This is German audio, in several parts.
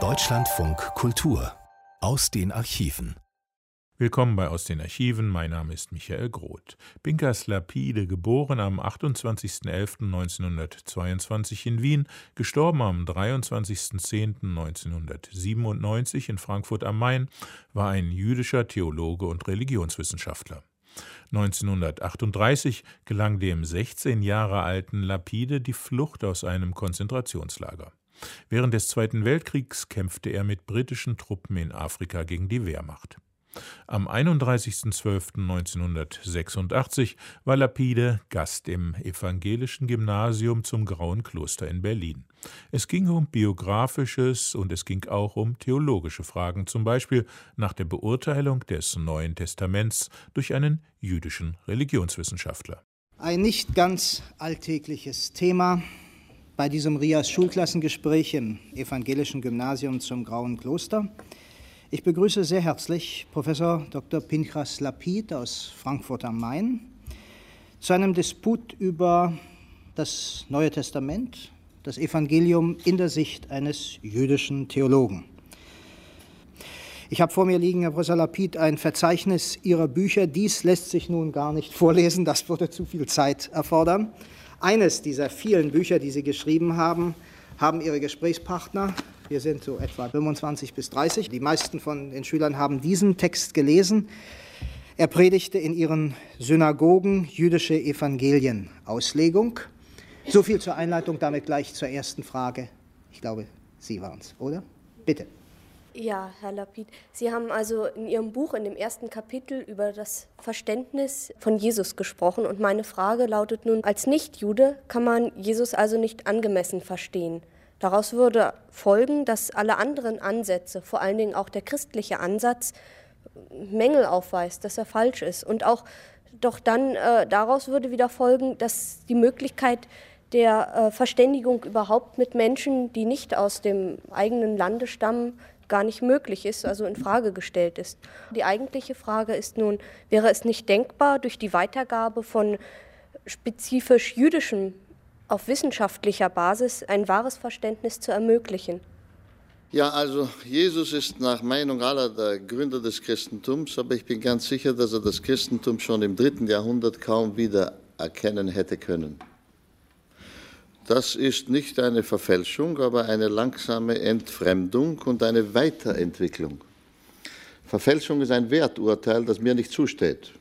Deutschlandfunk Kultur aus den Archiven. Willkommen bei Aus den Archiven. Mein Name ist Michael Groth. Pinkas Lapide, geboren am 28.11.1922 in Wien, gestorben am 23.10.1997 in Frankfurt am Main, war ein jüdischer Theologe und Religionswissenschaftler. 1938 gelang dem 16 Jahre alten Lapide die Flucht aus einem Konzentrationslager. Während des Zweiten Weltkriegs kämpfte er mit britischen Truppen in Afrika gegen die Wehrmacht. Am 31.12.1986 war Lapide Gast im Evangelischen Gymnasium zum Grauen Kloster in Berlin. Es ging um biografisches und es ging auch um theologische Fragen, zum Beispiel nach der Beurteilung des Neuen Testaments durch einen jüdischen Religionswissenschaftler. Ein nicht ganz alltägliches Thema bei diesem RIAS Schulklassengespräch im Evangelischen Gymnasium zum Grauen Kloster. Ich begrüße sehr herzlich Professor Dr. Pinchas Lapid aus Frankfurt am Main zu einem Disput über das Neue Testament, das Evangelium in der Sicht eines jüdischen Theologen. Ich habe vor mir liegen, Herr Professor Lapid, ein Verzeichnis Ihrer Bücher. Dies lässt sich nun gar nicht vorlesen, das würde zu viel Zeit erfordern. Eines dieser vielen Bücher, die Sie geschrieben haben, haben Ihre Gesprächspartner wir sind so etwa 25 bis 30. Die meisten von den Schülern haben diesen Text gelesen. Er predigte in ihren Synagogen jüdische Evangelienauslegung. So viel zur Einleitung, damit gleich zur ersten Frage. Ich glaube, Sie waren es, oder? Bitte. Ja, Herr Lapid, Sie haben also in Ihrem Buch in dem ersten Kapitel über das Verständnis von Jesus gesprochen und meine Frage lautet nun, als Nichtjude kann man Jesus also nicht angemessen verstehen. Daraus würde folgen, dass alle anderen Ansätze, vor allen Dingen auch der christliche Ansatz, Mängel aufweist, dass er falsch ist. Und auch doch dann äh, daraus würde wieder folgen, dass die Möglichkeit der äh, Verständigung überhaupt mit Menschen, die nicht aus dem eigenen Lande stammen, gar nicht möglich ist, also in Frage gestellt ist. Die eigentliche Frage ist nun, wäre es nicht denkbar, durch die Weitergabe von spezifisch jüdischem auf wissenschaftlicher Basis ein wahres Verständnis zu ermöglichen? Ja, also Jesus ist nach Meinung aller der Gründer des Christentums, aber ich bin ganz sicher, dass er das Christentum schon im dritten Jahrhundert kaum wieder erkennen hätte können. Das ist nicht eine Verfälschung, aber eine langsame Entfremdung und eine Weiterentwicklung. Verfälschung ist ein Werturteil, das mir nicht zusteht.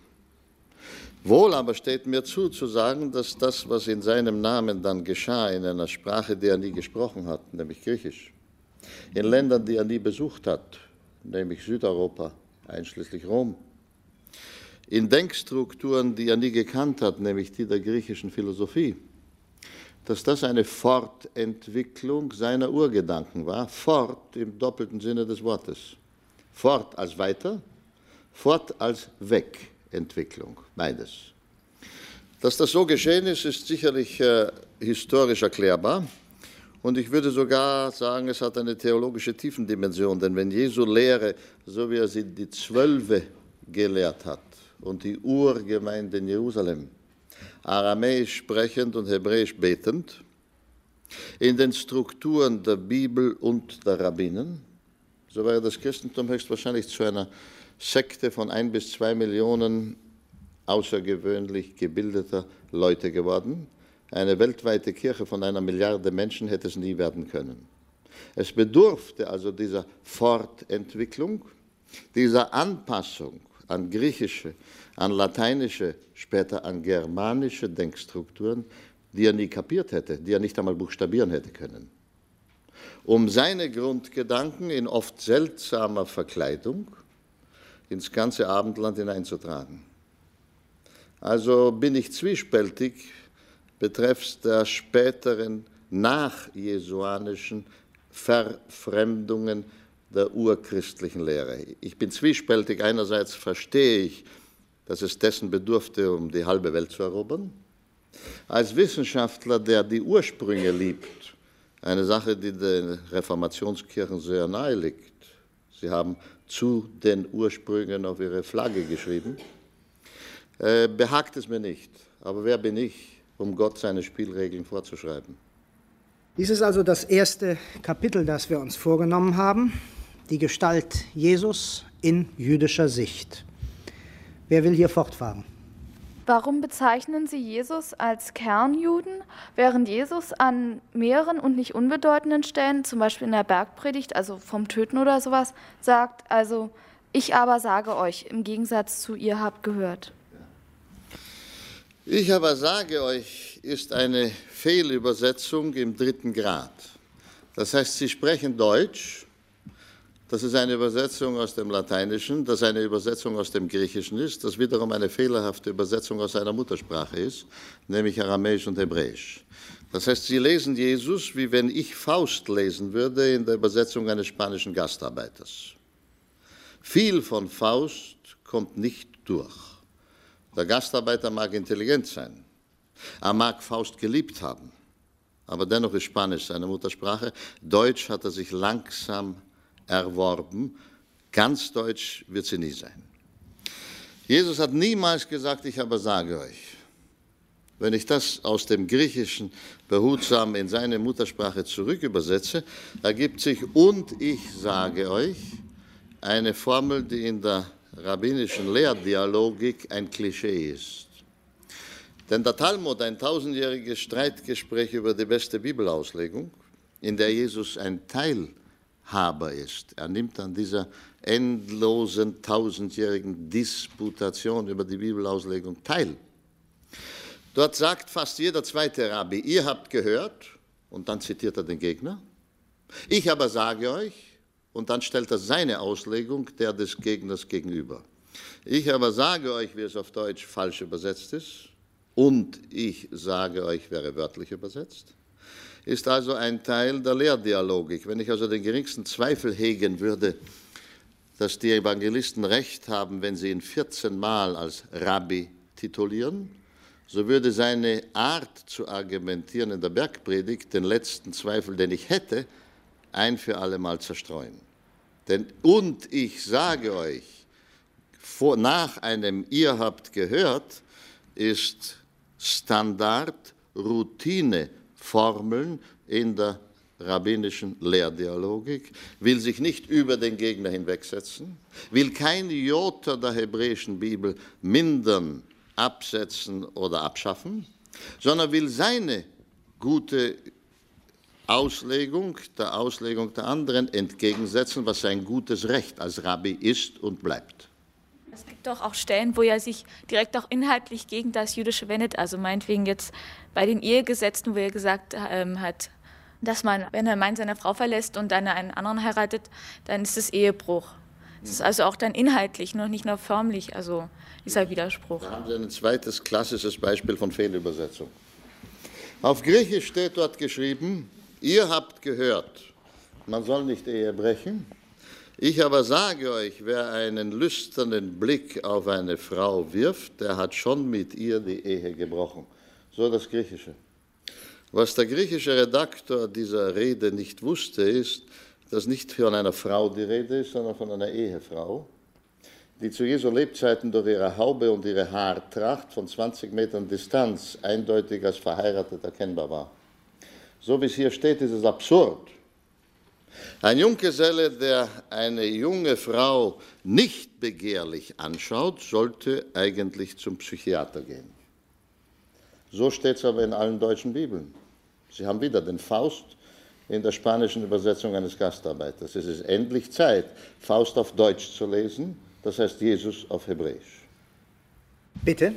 Wohl aber steht mir zu, zu sagen, dass das, was in seinem Namen dann geschah, in einer Sprache, die er nie gesprochen hat, nämlich Griechisch, in Ländern, die er nie besucht hat, nämlich Südeuropa, einschließlich Rom, in Denkstrukturen, die er nie gekannt hat, nämlich die der griechischen Philosophie, dass das eine Fortentwicklung seiner Urgedanken war, fort im doppelten Sinne des Wortes. Fort als weiter, fort als weg. Entwicklung, beides. Dass das so geschehen ist, ist sicherlich äh, historisch erklärbar. Und ich würde sogar sagen, es hat eine theologische Tiefendimension, denn wenn Jesu Lehre, so wie er sie die Zwölfe gelehrt hat und die Urgemeinde in Jerusalem, aramäisch sprechend und hebräisch betend, in den Strukturen der Bibel und der Rabbinen, so wäre das Christentum höchstwahrscheinlich zu einer Sekte von ein bis zwei Millionen außergewöhnlich gebildeter Leute geworden. Eine weltweite Kirche von einer Milliarde Menschen hätte es nie werden können. Es bedurfte also dieser Fortentwicklung, dieser Anpassung an griechische, an lateinische, später an germanische Denkstrukturen, die er nie kapiert hätte, die er nicht einmal buchstabieren hätte können. Um seine Grundgedanken in oft seltsamer Verkleidung ins ganze Abendland hineinzutragen. Also bin ich zwiespältig betreffs der späteren nachjesuanischen Verfremdungen der urchristlichen Lehre. Ich bin zwiespältig. Einerseits verstehe ich, dass es dessen bedurfte, um die halbe Welt zu erobern. Als Wissenschaftler, der die Ursprünge liebt, eine Sache, die den Reformationskirchen sehr nahe liegt. Sie haben zu den Ursprüngen auf ihre Flagge geschrieben. Äh, behagt es mir nicht. Aber wer bin ich, um Gott seine Spielregeln vorzuschreiben? Dies ist also das erste Kapitel, das wir uns vorgenommen haben, die Gestalt Jesus in jüdischer Sicht. Wer will hier fortfahren? Warum bezeichnen Sie Jesus als Kernjuden, während Jesus an mehreren und nicht unbedeutenden Stellen, zum Beispiel in der Bergpredigt, also vom Töten oder sowas, sagt, also ich aber sage euch, im Gegensatz zu ihr habt gehört. Ich aber sage euch, ist eine Fehlübersetzung im dritten Grad. Das heißt, Sie sprechen Deutsch, das ist eine Übersetzung aus dem Lateinischen, das eine Übersetzung aus dem Griechischen ist, das wiederum eine fehlerhafte Übersetzung aus einer Muttersprache ist, nämlich Aramäisch und Hebräisch. Das heißt, Sie lesen Jesus, wie wenn ich Faust lesen würde in der Übersetzung eines spanischen Gastarbeiters. Viel von Faust kommt nicht durch. Der Gastarbeiter mag intelligent sein, er mag Faust geliebt haben, aber dennoch ist Spanisch seine Muttersprache. Deutsch hat er sich langsam erworben. Ganz deutsch wird sie nie sein. Jesus hat niemals gesagt, ich aber sage euch. Wenn ich das aus dem Griechischen behutsam in seine Muttersprache zurückübersetze, ergibt sich und ich sage euch eine Formel, die in der rabbinischen Lehrdialogik ein Klischee ist. Denn der Talmud, ein tausendjähriges Streitgespräch über die beste Bibelauslegung, in der Jesus ein Teil Haber ist. Er nimmt an dieser endlosen, tausendjährigen Disputation über die Bibelauslegung teil. Dort sagt fast jeder zweite Rabbi, ihr habt gehört, und dann zitiert er den Gegner. Ich aber sage euch, und dann stellt er seine Auslegung der des Gegners gegenüber. Ich aber sage euch, wie es auf Deutsch falsch übersetzt ist, und ich sage euch, wäre wörtlich übersetzt ist also ein Teil der Lehrdialogik. Wenn ich also den geringsten Zweifel hegen würde, dass die Evangelisten recht haben, wenn sie ihn 14 Mal als Rabbi titulieren, so würde seine Art zu argumentieren in der Bergpredigt den letzten Zweifel, den ich hätte, ein für alle Mal zerstreuen. Denn und ich sage euch, vor, nach einem ihr habt gehört, ist Standard, Routine, Formeln in der rabbinischen Lehrdialogik, will sich nicht über den Gegner hinwegsetzen, will kein Jota der hebräischen Bibel mindern, absetzen oder abschaffen, sondern will seine gute Auslegung der Auslegung der anderen entgegensetzen, was sein gutes Recht als Rabbi ist und bleibt. Doch auch Stellen, wo er sich direkt auch inhaltlich gegen das Jüdische wendet. Also meinetwegen jetzt bei den Ehegesetzen, wo er gesagt ähm, hat, dass man, wenn ein Mann seine Frau verlässt und dann einen anderen heiratet, dann ist es Ehebruch. Das ist also auch dann inhaltlich, noch nicht nur förmlich, also dieser Widerspruch. Da haben Sie ein zweites klassisches Beispiel von Fehlübersetzung. Auf Griechisch steht dort geschrieben, ihr habt gehört, man soll nicht Ehe brechen. Ich aber sage euch, wer einen lüsternen Blick auf eine Frau wirft, der hat schon mit ihr die Ehe gebrochen. So das Griechische. Was der griechische Redaktor dieser Rede nicht wusste, ist, dass nicht von einer Frau die Rede ist, sondern von einer Ehefrau, die zu Jesu Lebzeiten durch ihre Haube und ihre Haartracht von 20 Metern Distanz eindeutig als verheiratet erkennbar war. So wie es hier steht, ist es absurd, ein Junggeselle, der eine junge Frau nicht begehrlich anschaut, sollte eigentlich zum Psychiater gehen. So steht es aber in allen deutschen Bibeln. Sie haben wieder den Faust in der spanischen Übersetzung eines Gastarbeiters. Es ist endlich Zeit, Faust auf Deutsch zu lesen, das heißt Jesus auf Hebräisch. Bitte.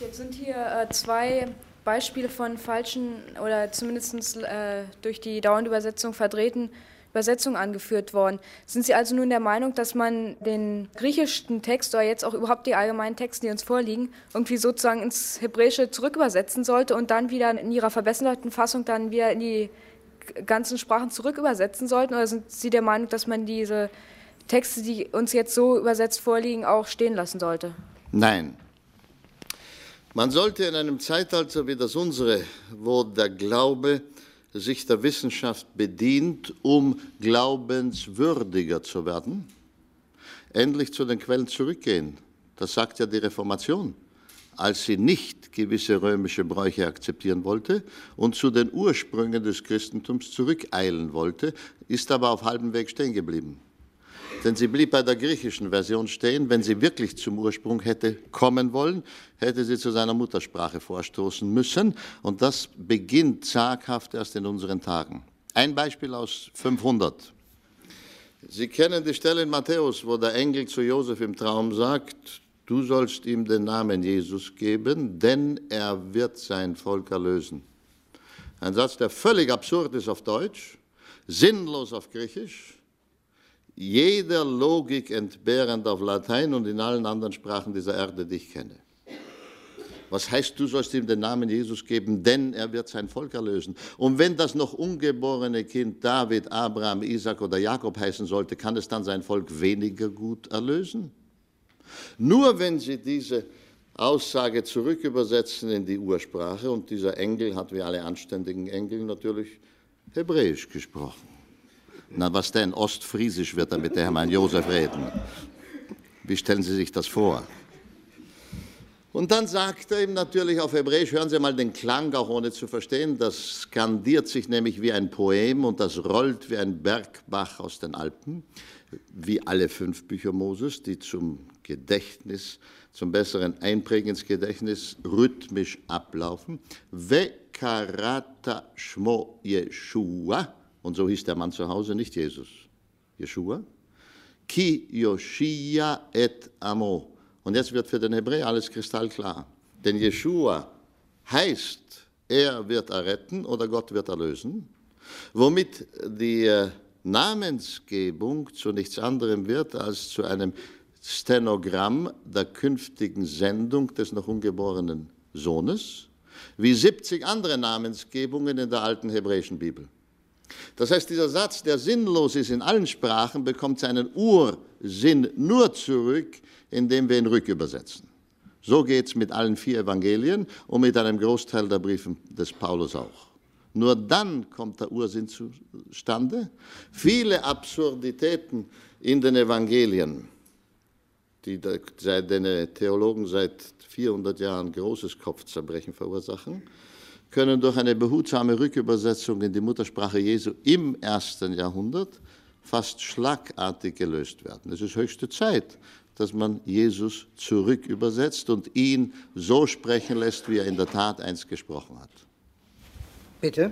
Jetzt sind hier äh, zwei Beispiele von falschen oder zumindest äh, durch die dauernde Übersetzung verdrehten Übersetzung angeführt worden. Sind Sie also nun der Meinung, dass man den griechischen Text oder jetzt auch überhaupt die allgemeinen Texte, die uns vorliegen, irgendwie sozusagen ins Hebräische zurückübersetzen sollte und dann wieder in ihrer verbesserten Fassung dann wieder in die ganzen Sprachen zurückübersetzen sollten? Oder sind Sie der Meinung, dass man diese Texte, die uns jetzt so übersetzt vorliegen, auch stehen lassen sollte? Nein. Man sollte in einem Zeitalter wie das unsere, wo der Glaube sich der Wissenschaft bedient, um glaubenswürdiger zu werden, endlich zu den Quellen zurückgehen. Das sagt ja die Reformation. als sie nicht gewisse römische Bräuche akzeptieren wollte und zu den Ursprüngen des Christentums zurückeilen wollte, ist aber auf halbem Weg stehen geblieben. Denn sie blieb bei der griechischen Version stehen. Wenn sie wirklich zum Ursprung hätte kommen wollen, hätte sie zu seiner Muttersprache vorstoßen müssen. Und das beginnt zaghaft erst in unseren Tagen. Ein Beispiel aus 500. Sie kennen die Stelle in Matthäus, wo der Engel zu Josef im Traum sagt, du sollst ihm den Namen Jesus geben, denn er wird sein Volk erlösen. Ein Satz, der völlig absurd ist auf Deutsch, sinnlos auf Griechisch, jeder Logik entbehrend auf Latein und in allen anderen Sprachen dieser Erde, die ich kenne. Was heißt, du sollst ihm den Namen Jesus geben, denn er wird sein Volk erlösen. Und wenn das noch ungeborene Kind David, Abraham, Isaac oder Jakob heißen sollte, kann es dann sein Volk weniger gut erlösen? Nur wenn Sie diese Aussage zurückübersetzen in die Ursprache, und dieser Engel hat wie alle anständigen Engel natürlich Hebräisch gesprochen. Na, was denn? Ostfriesisch wird er mit der Hermann Josef reden. Wie stellen Sie sich das vor? Und dann sagt er ihm natürlich auf Hebräisch, hören Sie mal den Klang, auch ohne zu verstehen, das skandiert sich nämlich wie ein Poem und das rollt wie ein Bergbach aus den Alpen, wie alle fünf Bücher Moses, die zum Gedächtnis, zum besseren Einprägen ins Gedächtnis rhythmisch ablaufen. Vekarata Shmo Yeshua, und so hieß der Mann zu Hause, nicht Jesus, Yeshua. Ki Yoshia et Amo und jetzt wird für den Hebräer alles kristallklar. Denn Jeshua heißt, er wird erretten oder Gott wird erlösen, womit die äh, Namensgebung zu nichts anderem wird als zu einem Stenogramm der künftigen Sendung des noch ungeborenen Sohnes, wie 70 andere Namensgebungen in der alten hebräischen Bibel. Das heißt, dieser Satz, der sinnlos ist in allen Sprachen, bekommt seinen Ursinn nur zurück, indem wir ihn rückübersetzen. So geht es mit allen vier Evangelien und mit einem Großteil der Briefe des Paulus auch. Nur dann kommt der Ursinn zustande. Viele Absurditäten in den Evangelien, die den Theologen seit 400 Jahren großes Kopfzerbrechen verursachen, können durch eine behutsame Rückübersetzung in die Muttersprache Jesu im ersten Jahrhundert fast schlagartig gelöst werden. Es ist höchste Zeit, dass man Jesus zurückübersetzt und ihn so sprechen lässt, wie er in der Tat einst gesprochen hat. Bitte.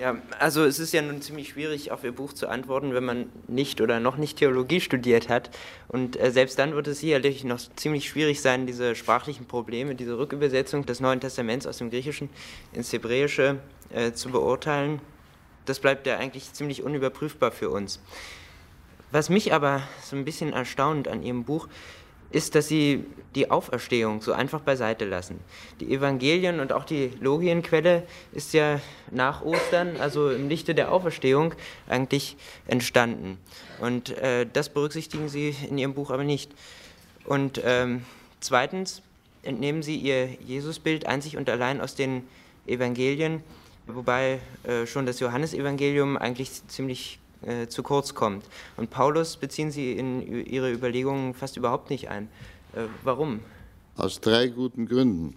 Ja, also es ist ja nun ziemlich schwierig, auf Ihr Buch zu antworten, wenn man nicht oder noch nicht Theologie studiert hat. Und äh, selbst dann wird es sicherlich noch ziemlich schwierig sein, diese sprachlichen Probleme, diese Rückübersetzung des Neuen Testaments aus dem Griechischen ins Hebräische äh, zu beurteilen. Das bleibt ja eigentlich ziemlich unüberprüfbar für uns. Was mich aber so ein bisschen erstaunt an Ihrem Buch, dass sie die Auferstehung so einfach beiseite lassen. Die Evangelien und auch die Logienquelle ist ja nach Ostern, also im Lichte der Auferstehung, eigentlich entstanden. Und äh, das berücksichtigen sie in ihrem Buch aber nicht. Und ähm, zweitens entnehmen sie ihr Jesusbild einzig und allein aus den Evangelien, wobei äh, schon das Johannesevangelium eigentlich ziemlich äh, zu kurz kommt. Und Paulus beziehen Sie in Ihre Überlegungen fast überhaupt nicht ein. Äh, warum? Aus drei guten Gründen.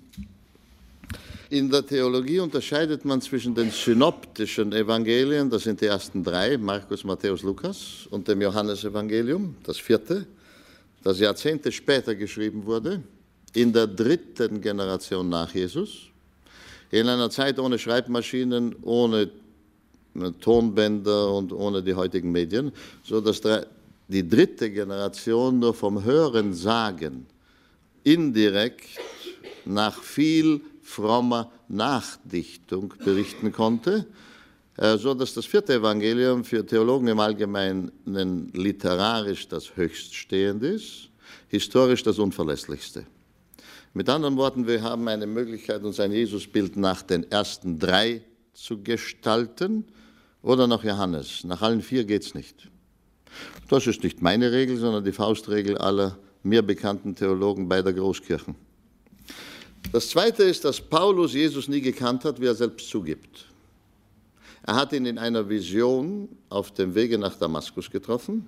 In der Theologie unterscheidet man zwischen den synoptischen Evangelien, das sind die ersten drei, Markus, Matthäus, Lukas, und dem Johannesevangelium, das vierte, das Jahrzehnte später geschrieben wurde, in der dritten Generation nach Jesus, in einer Zeit ohne Schreibmaschinen, ohne Tonbänder und ohne die heutigen Medien, sodass die dritte Generation nur vom Hören sagen indirekt nach viel frommer Nachdichtung berichten konnte, äh, so dass das vierte Evangelium für Theologen im Allgemeinen literarisch das höchststehende ist, historisch das unverlässlichste. Mit anderen Worten, wir haben eine Möglichkeit, uns ein Jesusbild nach den ersten drei zu gestalten oder nach Johannes. Nach allen vier geht es nicht. Das ist nicht meine Regel, sondern die Faustregel aller mir bekannten Theologen beider Großkirchen. Das Zweite ist, dass Paulus Jesus nie gekannt hat, wie er selbst zugibt. Er hat ihn in einer Vision auf dem Wege nach Damaskus getroffen.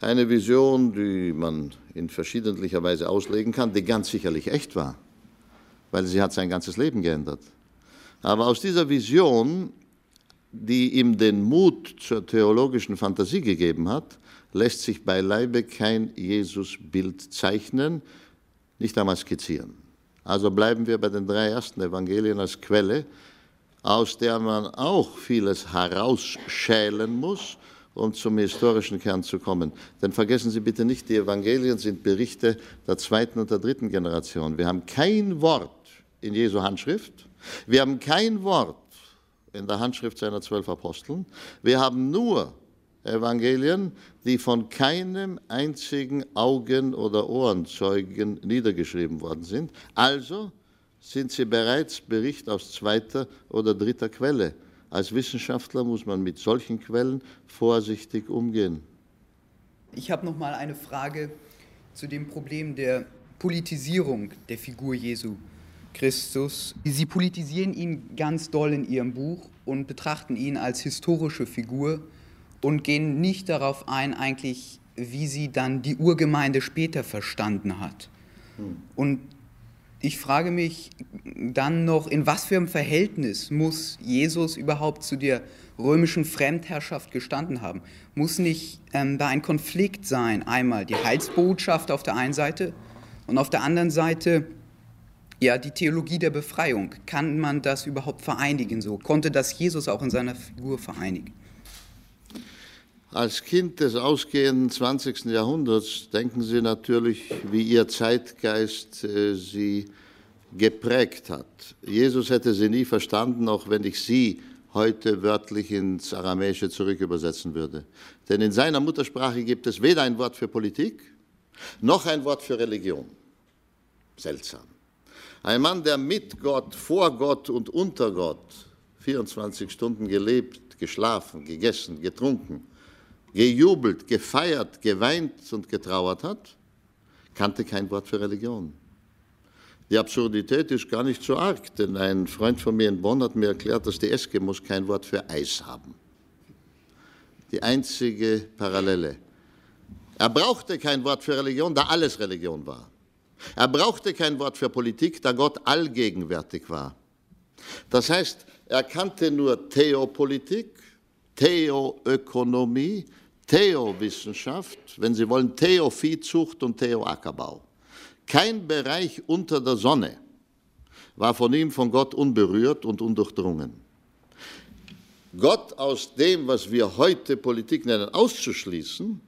Eine Vision, die man in verschiedentlicher Weise auslegen kann, die ganz sicherlich echt war. weil sie hat sein ganzes Leben geändert. Aber aus dieser Vision, die ihm den Mut zur theologischen Fantasie gegeben hat, lässt sich beileibe kein Jesusbild zeichnen, nicht einmal skizzieren. Also bleiben wir bei den drei ersten Evangelien als Quelle, aus der man auch vieles herausschälen muss, um zum historischen Kern zu kommen. Denn vergessen Sie bitte nicht, die Evangelien sind Berichte der zweiten und der dritten Generation. Wir haben kein Wort in Jesu Handschrift, wir haben kein Wort in der Handschrift seiner zwölf Aposteln, wir haben nur Evangelien, die von keinem einzigen Augen- oder Ohrenzeugen niedergeschrieben worden sind. Also sind sie bereits Bericht aus zweiter oder dritter Quelle. Als Wissenschaftler muss man mit solchen Quellen vorsichtig umgehen. Ich habe noch mal eine Frage zu dem Problem der Politisierung der Figur Jesu Christus. Sie politisieren ihn ganz doll in Ihrem Buch und betrachten ihn als historische Figur und gehen nicht darauf ein, eigentlich, wie sie dann die Urgemeinde später verstanden hat. Hm. Und ich frage mich dann noch, in was für einem Verhältnis muss Jesus überhaupt zu der römischen Fremdherrschaft gestanden haben? Muss nicht ähm, da ein Konflikt sein? Einmal die Heilsbotschaft auf der einen Seite und auf der anderen Seite ja, die Theologie der Befreiung. Kann man das überhaupt vereinigen so? Konnte das Jesus auch in seiner Figur vereinigen? Als Kind des ausgehenden 20. Jahrhunderts denken Sie natürlich, wie Ihr Zeitgeist äh, Sie geprägt hat. Jesus hätte Sie nie verstanden, auch wenn ich Sie heute wörtlich ins Aramäische zurückübersetzen würde. Denn in seiner Muttersprache gibt es weder ein Wort für Politik noch ein Wort für Religion. Seltsam. Ein Mann, der mit Gott, vor Gott und unter Gott 24 Stunden gelebt, geschlafen, gegessen, getrunken, gejubelt, gefeiert, geweint und getrauert hat, kannte kein Wort für Religion. Die Absurdität ist gar nicht so arg, denn ein Freund von mir in Bonn hat mir erklärt, dass die Eskimos kein Wort für Eis haben. Die einzige Parallele. Er brauchte kein Wort für Religion, da alles Religion war. Er brauchte kein Wort für Politik, da Gott allgegenwärtig war. Das heißt, er kannte nur Theopolitik, Theoökonomie, Theowissenschaft, wenn Sie wollen, Theoviehzucht und Theoackerbau. Kein Bereich unter der Sonne war von ihm, von Gott unberührt und undurchdrungen. Gott aus dem, was wir heute Politik nennen, auszuschließen,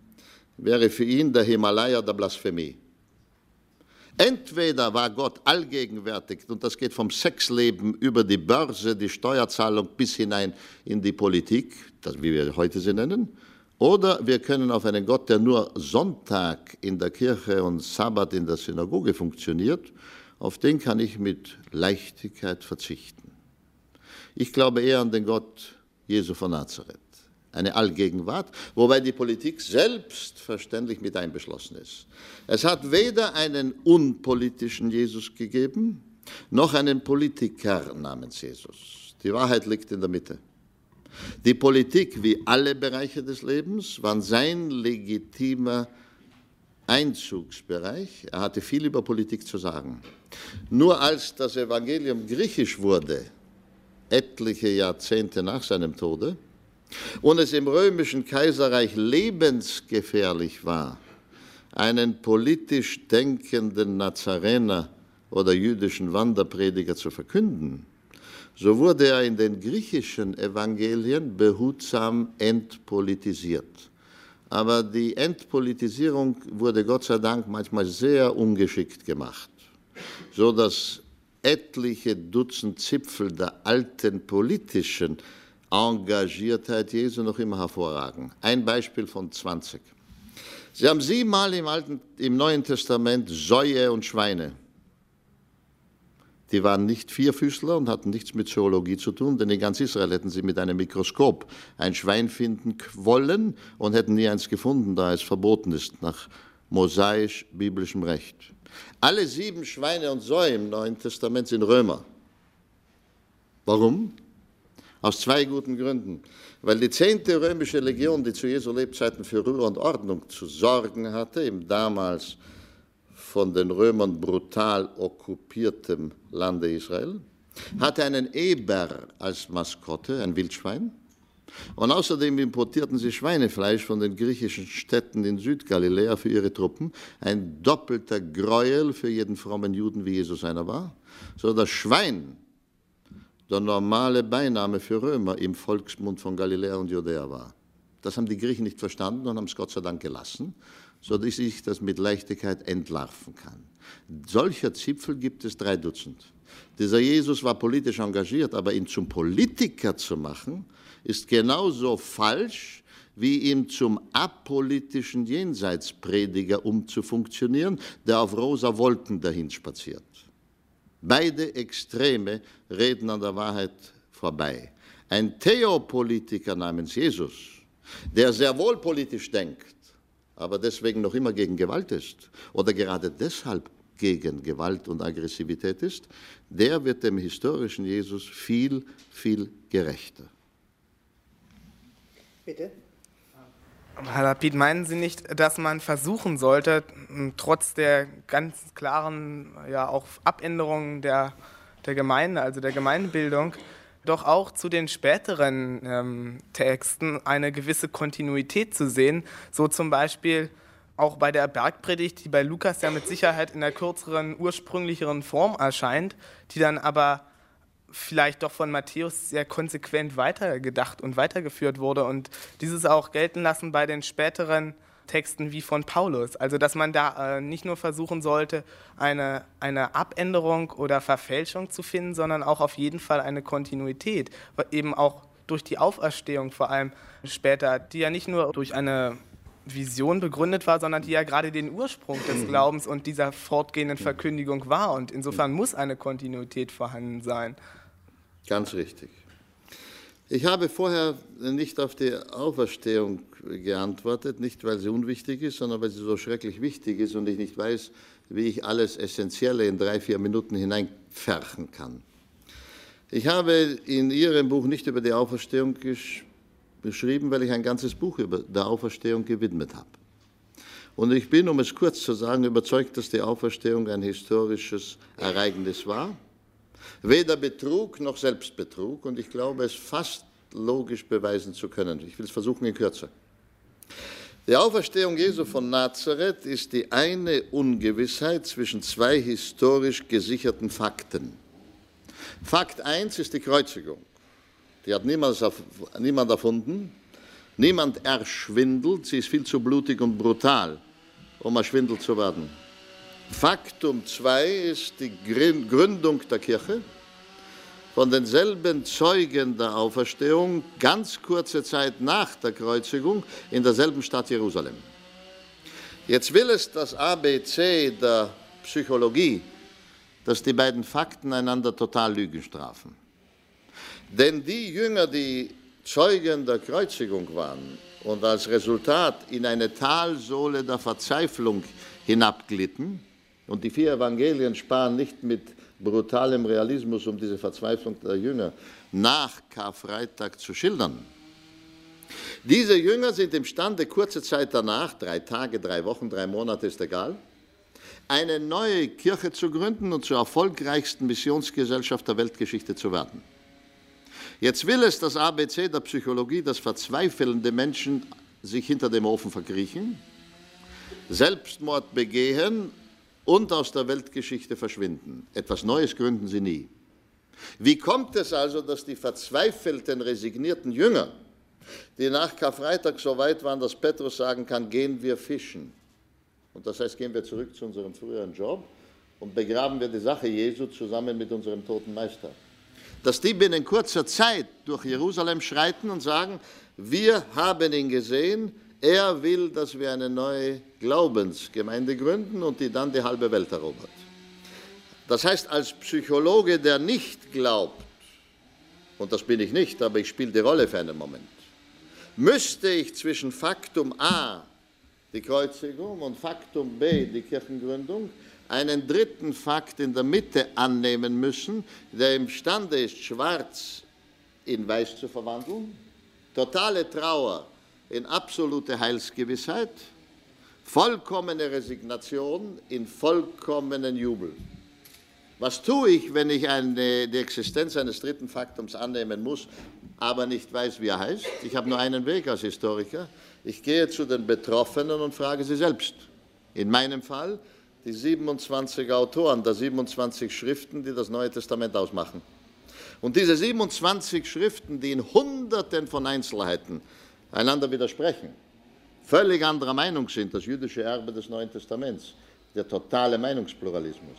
wäre für ihn der Himalaya der Blasphemie. Entweder war Gott allgegenwärtig, und das geht vom Sexleben über die Börse, die Steuerzahlung bis hinein in die Politik, das, wie wir heute sie nennen, oder wir können auf einen Gott, der nur Sonntag in der Kirche und Sabbat in der Synagoge funktioniert, auf den kann ich mit Leichtigkeit verzichten. Ich glaube eher an den Gott Jesu von Nazareth, eine Allgegenwart, wobei die Politik selbstverständlich mit einbeschlossen ist. Es hat weder einen unpolitischen Jesus gegeben, noch einen Politiker namens Jesus. Die Wahrheit liegt in der Mitte. Die Politik, wie alle Bereiche des Lebens, war sein legitimer Einzugsbereich. Er hatte viel über Politik zu sagen. Nur als das Evangelium griechisch wurde, etliche Jahrzehnte nach seinem Tode, und es im römischen Kaiserreich lebensgefährlich war, einen politisch denkenden Nazarener oder jüdischen Wanderprediger zu verkünden, so wurde er in den griechischen Evangelien behutsam entpolitisiert. Aber die Entpolitisierung wurde Gott sei Dank manchmal sehr ungeschickt gemacht, so dass etliche Dutzend Zipfel der alten politischen Engagiertheit Jesu noch immer hervorragen. Ein Beispiel von 20. Sie haben siebenmal im, Alten, im Neuen Testament Säue und Schweine die waren nicht Vierfüßler und hatten nichts mit Zoologie zu tun, denn in ganz Israel hätten sie mit einem Mikroskop ein Schwein finden wollen und hätten nie eins gefunden, da es verboten ist nach mosaisch-biblischem Recht. Alle sieben Schweine und Säue im Neuen Testament sind Römer. Warum? Aus zwei guten Gründen. Weil die zehnte römische Legion, die zu Jesu Lebzeiten für Ruhe und Ordnung zu sorgen hatte, im damals von den Römern brutal okkupiertem Lande Israel, hatte einen Eber als Maskotte, ein Wildschwein. Und außerdem importierten sie Schweinefleisch von den griechischen Städten in Südgaliläa für ihre Truppen. Ein doppelter Gräuel für jeden frommen Juden, wie Jesus einer war. So das Schwein, der normale Beiname für Römer im Volksmund von Galiläa und Judäa war. Das haben die Griechen nicht verstanden und haben es Gott sei Dank gelassen, sodass ich das mit Leichtigkeit entlarven kann. Solcher Zipfel gibt es drei Dutzend. Dieser Jesus war politisch engagiert, aber ihn zum Politiker zu machen, ist genauso falsch, wie ihm zum apolitischen Jenseitsprediger umzufunktionieren, der auf rosa Wolken dahin spaziert. Beide Extreme reden an der Wahrheit vorbei. Ein Theopolitiker namens Jesus, der sehr wohl politisch denkt, aber deswegen noch immer gegen Gewalt ist oder gerade deshalb gegen Gewalt und Aggressivität ist, der wird dem historischen Jesus viel, viel gerechter. Bitte. Herr Lapid, meinen Sie nicht, dass man versuchen sollte, trotz der ganz klaren ja, auch Abänderungen der, der Gemeinde, also der Gemeindebildung, doch auch zu den späteren ähm, Texten eine gewisse Kontinuität zu sehen, so zum Beispiel auch bei der Bergpredigt, die bei Lukas ja mit Sicherheit in der kürzeren, ursprünglicheren Form erscheint, die dann aber vielleicht doch von Matthäus sehr konsequent weitergedacht und weitergeführt wurde und dieses auch gelten lassen bei den späteren Texten wie von Paulus. Also dass man da äh, nicht nur versuchen sollte, eine, eine Abänderung oder Verfälschung zu finden, sondern auch auf jeden Fall eine Kontinuität, eben auch durch die Auferstehung vor allem später, die ja nicht nur durch eine Vision begründet war, sondern die ja gerade den Ursprung des Glaubens und dieser fortgehenden Verkündigung war. Und insofern muss eine Kontinuität vorhanden sein. Ganz richtig. Ich habe vorher nicht auf die Auferstehung geantwortet, nicht weil sie unwichtig ist, sondern weil sie so schrecklich wichtig ist und ich nicht weiß, wie ich alles Essentielle in drei, vier Minuten hineinpferchen kann. Ich habe in Ihrem Buch nicht über die Auferstehung geschrieben, weil ich ein ganzes Buch über die Auferstehung gewidmet habe. Und ich bin, um es kurz zu sagen, überzeugt, dass die Auferstehung ein historisches Ereignis war Weder Betrug noch Selbstbetrug und ich glaube, es fast logisch beweisen zu können. Ich will es versuchen in Kürze. Die Auferstehung Jesu von Nazareth ist die eine Ungewissheit zwischen zwei historisch gesicherten Fakten. Fakt 1 ist die Kreuzigung. Die hat niemand erfunden, niemand erschwindelt, sie ist viel zu blutig und brutal, um erschwindelt zu werden. Faktum 2 ist die Gründung der Kirche von denselben Zeugen der Auferstehung ganz kurze Zeit nach der Kreuzigung in derselben Stadt Jerusalem. Jetzt will es das ABC der Psychologie, dass die beiden Fakten einander total Lügen strafen. Denn die Jünger, die Zeugen der Kreuzigung waren und als Resultat in eine Talsohle der Verzweiflung hinabglitten, und die vier Evangelien sparen nicht mit brutalem Realismus, um diese Verzweiflung der Jünger nach Karfreitag zu schildern. Diese Jünger sind imstande, kurze Zeit danach, drei Tage, drei Wochen, drei Monate ist egal, eine neue Kirche zu gründen und zur erfolgreichsten Missionsgesellschaft der Weltgeschichte zu werden. Jetzt will es das ABC der Psychologie, dass verzweifelnde Menschen sich hinter dem Ofen verkriechen, Selbstmord begehen und aus der Weltgeschichte verschwinden. Etwas Neues gründen sie nie. Wie kommt es also, dass die verzweifelten, resignierten Jünger, die nach Karfreitag so weit waren, dass Petrus sagen kann, gehen wir fischen. Und das heißt, gehen wir zurück zu unserem früheren Job und begraben wir die Sache Jesu zusammen mit unserem toten Meister. Dass die binnen kurzer Zeit durch Jerusalem schreiten und sagen, wir haben ihn gesehen, er will, dass wir eine neue Glaubensgemeinde gründen und die dann die halbe Welt erobert. Das heißt, als Psychologe, der nicht glaubt, und das bin ich nicht, aber ich spiele die Rolle für einen Moment, müsste ich zwischen Faktum A, die Kreuzigung, und Faktum B, die Kirchengründung, einen dritten Fakt in der Mitte annehmen müssen, der imstande ist, schwarz in weiß zu verwandeln, totale Trauer in absolute Heilsgewissheit, Vollkommene Resignation in vollkommenen Jubel. Was tue ich, wenn ich eine, die Existenz eines dritten Faktums annehmen muss, aber nicht weiß, wie er heißt? Ich habe nur einen Weg als Historiker. Ich gehe zu den Betroffenen und frage sie selbst. In meinem Fall die 27 Autoren der 27 Schriften, die das Neue Testament ausmachen. Und diese 27 Schriften, die in Hunderten von Einzelheiten einander widersprechen, völlig anderer Meinung sind, das jüdische Erbe des Neuen Testaments, der totale Meinungspluralismus,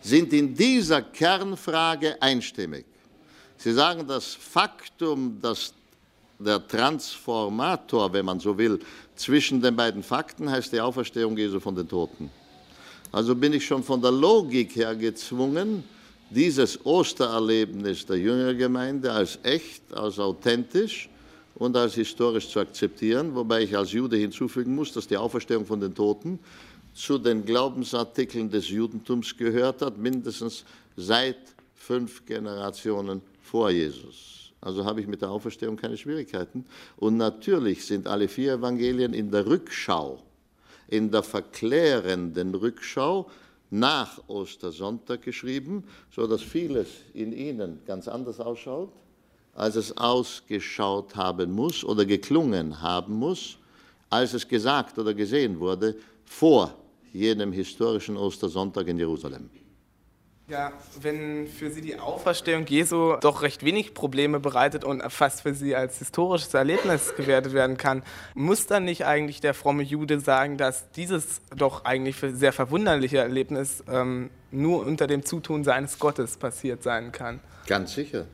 sind in dieser Kernfrage einstimmig. Sie sagen, das Faktum, dass der Transformator, wenn man so will, zwischen den beiden Fakten heißt die Auferstehung Jesu von den Toten. Also bin ich schon von der Logik her gezwungen, dieses Ostererlebnis der Jüngergemeinde als echt, als authentisch und als historisch zu akzeptieren, wobei ich als Jude hinzufügen muss, dass die Auferstehung von den Toten zu den Glaubensartikeln des Judentums gehört hat, mindestens seit fünf Generationen vor Jesus. Also habe ich mit der Auferstehung keine Schwierigkeiten. Und natürlich sind alle vier Evangelien in der Rückschau in der verklärenden Rückschau nach Ostersonntag geschrieben, sodass vieles in ihnen ganz anders ausschaut, als es ausgeschaut haben muss oder geklungen haben muss, als es gesagt oder gesehen wurde vor jenem historischen Ostersonntag in Jerusalem. Ja, wenn für Sie die Auferstehung Jesu doch recht wenig Probleme bereitet und fast für Sie als historisches Erlebnis gewertet werden kann, muss dann nicht eigentlich der fromme Jude sagen, dass dieses doch eigentlich sehr verwunderliche Erlebnis ähm, nur unter dem Zutun seines Gottes passiert sein kann? Ganz sicher.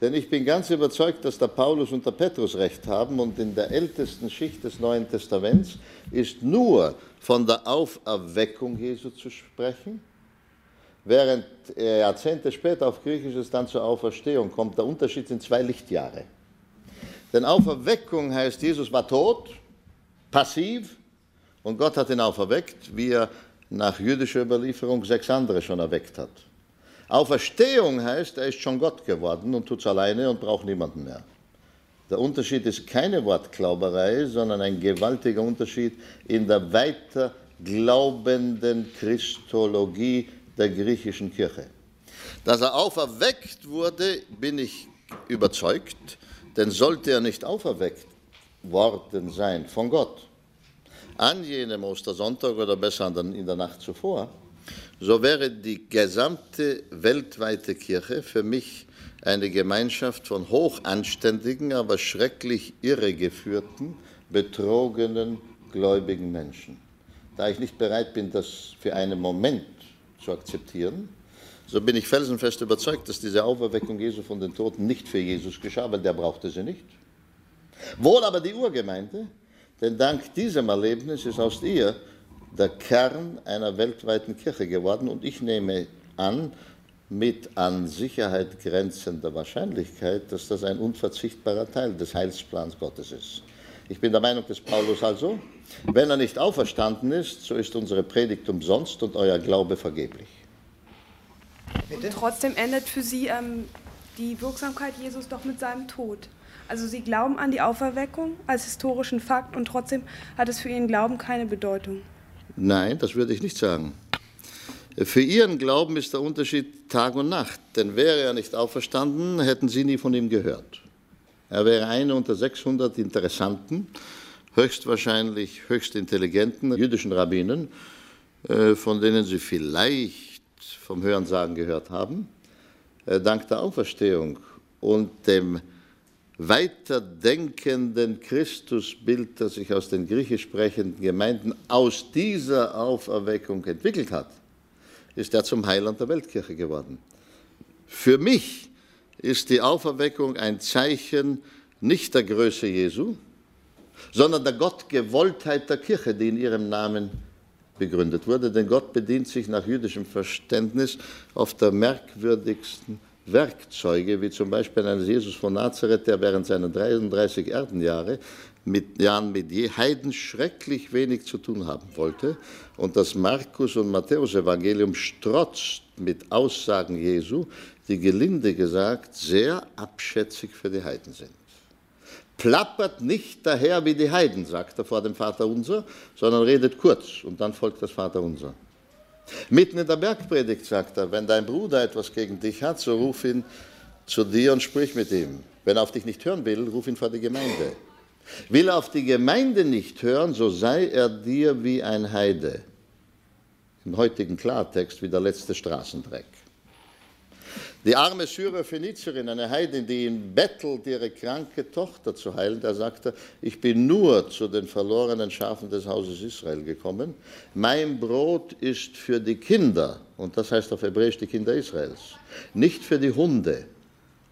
Denn ich bin ganz überzeugt, dass der Paulus und der Petrus recht haben und in der ältesten Schicht des Neuen Testaments ist nur von der Auferweckung Jesu zu sprechen während er Jahrzehnte später auf Griechisch es dann zur Auferstehung kommt. Der Unterschied sind zwei Lichtjahre. Denn Auferweckung heißt, Jesus war tot, passiv, und Gott hat ihn auferweckt, wie er nach jüdischer Überlieferung sechs andere schon erweckt hat. Auferstehung heißt, er ist schon Gott geworden und tut es alleine und braucht niemanden mehr. Der Unterschied ist keine Wortglauberei, sondern ein gewaltiger Unterschied in der weiter glaubenden Christologie, der griechischen Kirche. Dass er auferweckt wurde, bin ich überzeugt, denn sollte er nicht auferweckt worden sein von Gott, an jenem Ostersonntag oder besser in der Nacht zuvor, so wäre die gesamte weltweite Kirche für mich eine Gemeinschaft von hochanständigen, aber schrecklich irregeführten, betrogenen, gläubigen Menschen. Da ich nicht bereit bin, das für einen Moment zu akzeptieren, so bin ich felsenfest überzeugt, dass diese Auferweckung Jesu von den Toten nicht für Jesus geschah, weil der brauchte sie nicht. Wohl aber die Urgemeinde, denn dank diesem Erlebnis ist aus ihr der Kern einer weltweiten Kirche geworden und ich nehme an, mit an Sicherheit grenzender Wahrscheinlichkeit, dass das ein unverzichtbarer Teil des Heilsplans Gottes ist. Ich bin der Meinung des Paulus also, wenn er nicht auferstanden ist, so ist unsere Predigt umsonst und euer Glaube vergeblich. Und trotzdem endet für Sie ähm, die Wirksamkeit Jesus doch mit seinem Tod. Also Sie glauben an die Auferweckung als historischen Fakt und trotzdem hat es für Ihren Glauben keine Bedeutung. Nein, das würde ich nicht sagen. Für Ihren Glauben ist der Unterschied Tag und Nacht, denn wäre er nicht auferstanden, hätten Sie nie von ihm gehört. Er wäre einer unter 600 interessanten, höchstwahrscheinlich höchst intelligenten jüdischen Rabbinen, äh, von denen Sie vielleicht vom Hörensagen gehört haben, äh, dank der Auferstehung und dem weiterdenkenden Christusbild, das sich aus den griechisch sprechenden Gemeinden aus dieser Auferweckung entwickelt hat, ist er zum Heiland der Weltkirche geworden. Für mich ist die Auferweckung ein Zeichen nicht der Größe Jesu, sondern der Gottgewolltheit der Kirche, die in ihrem Namen begründet wurde. Denn Gott bedient sich nach jüdischem Verständnis auf der merkwürdigsten Werkzeuge, wie zum Beispiel eines Jesus von Nazareth, der während seiner 33 Erdenjahre mit mit je Heiden schrecklich wenig zu tun haben wollte. Und das Markus- und Matthäus-Evangelium strotzt mit Aussagen Jesu, die gelinde gesagt sehr abschätzig für die Heiden sind. Plappert nicht daher wie die Heiden, sagt er vor dem Vater unser, sondern redet kurz und dann folgt das Vater unser. Mitten in der Bergpredigt sagt er, wenn dein Bruder etwas gegen dich hat, so ruf ihn zu dir und sprich mit ihm. Wenn er auf dich nicht hören will, ruf ihn vor die Gemeinde. Will er auf die Gemeinde nicht hören, so sei er dir wie ein Heide. Im heutigen Klartext wie der letzte Straßendreck. Die arme Syrer-Phönizierin, eine Heidin, die ihn bettelt, ihre kranke Tochter zu heilen, da sagte, ich bin nur zu den verlorenen Schafen des Hauses Israel gekommen. Mein Brot ist für die Kinder, und das heißt auf Hebräisch die Kinder Israels, nicht für die Hunde.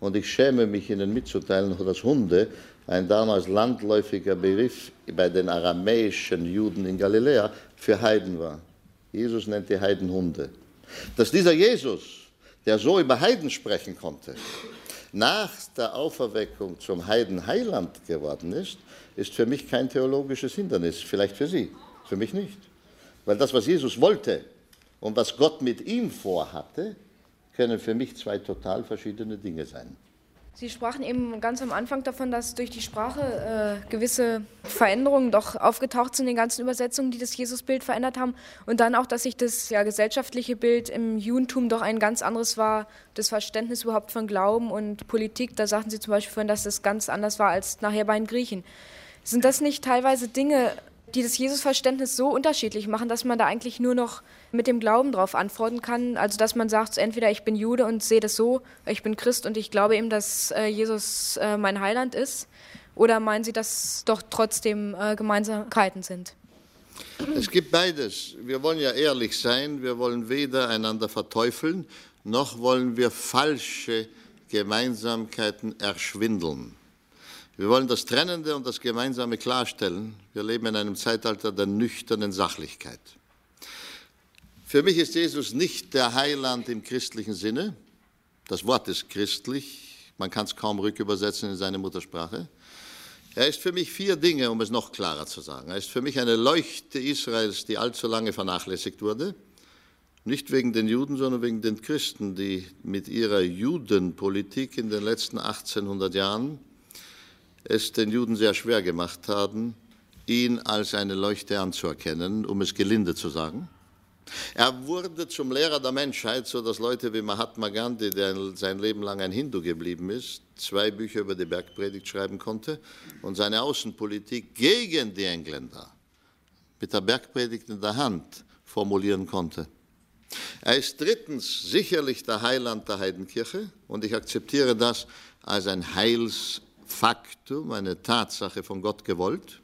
Und ich schäme mich Ihnen mitzuteilen, dass Hunde ein damals landläufiger Begriff bei den aramäischen Juden in Galiläa für Heiden war. Jesus nennt die Heiden Hunde. Dass dieser Jesus, der so über Heiden sprechen konnte, nach der Auferweckung zum Heidenheiland geworden ist, ist für mich kein theologisches Hindernis, vielleicht für Sie, für mich nicht. Weil das, was Jesus wollte und was Gott mit ihm vorhatte, können für mich zwei total verschiedene Dinge sein. Sie sprachen eben ganz am Anfang davon, dass durch die Sprache äh, gewisse Veränderungen doch aufgetaucht sind in den ganzen Übersetzungen, die das Jesusbild verändert haben. Und dann auch, dass sich das ja, gesellschaftliche Bild im Judentum doch ein ganz anderes war, das Verständnis überhaupt von Glauben und Politik. Da sagten Sie zum Beispiel vorhin, dass das ganz anders war als nachher bei den Griechen. Sind das nicht teilweise Dinge, die das Jesusverständnis so unterschiedlich machen, dass man da eigentlich nur noch mit dem Glauben drauf antworten kann. Also dass man sagt, entweder ich bin Jude und sehe das so, ich bin Christ und ich glaube eben, dass äh, Jesus äh, mein Heiland ist. Oder meinen Sie, dass doch trotzdem äh, Gemeinsamkeiten sind? Es gibt beides. Wir wollen ja ehrlich sein. Wir wollen weder einander verteufeln, noch wollen wir falsche Gemeinsamkeiten erschwindeln. Wir wollen das Trennende und das Gemeinsame klarstellen. Wir leben in einem Zeitalter der nüchternen Sachlichkeit. Für mich ist Jesus nicht der Heiland im christlichen Sinne. Das Wort ist christlich. Man kann es kaum rückübersetzen in seine Muttersprache. Er ist für mich vier Dinge, um es noch klarer zu sagen. Er ist für mich eine Leuchte Israels, die allzu lange vernachlässigt wurde. Nicht wegen den Juden, sondern wegen den Christen, die mit ihrer Judenpolitik in den letzten 1800 Jahren es den Juden sehr schwer gemacht haben, ihn als eine Leuchte anzuerkennen, um es gelinde zu sagen. Er wurde zum Lehrer der Menschheit, so dass Leute wie Mahatma Gandhi, der sein Leben lang ein Hindu geblieben ist, zwei Bücher über die Bergpredigt schreiben konnte und seine Außenpolitik gegen die Engländer mit der Bergpredigt in der Hand formulieren konnte. Er ist drittens sicherlich der Heiland der Heidenkirche und ich akzeptiere das als ein Heils Faktum, eine Tatsache von Gott gewollt.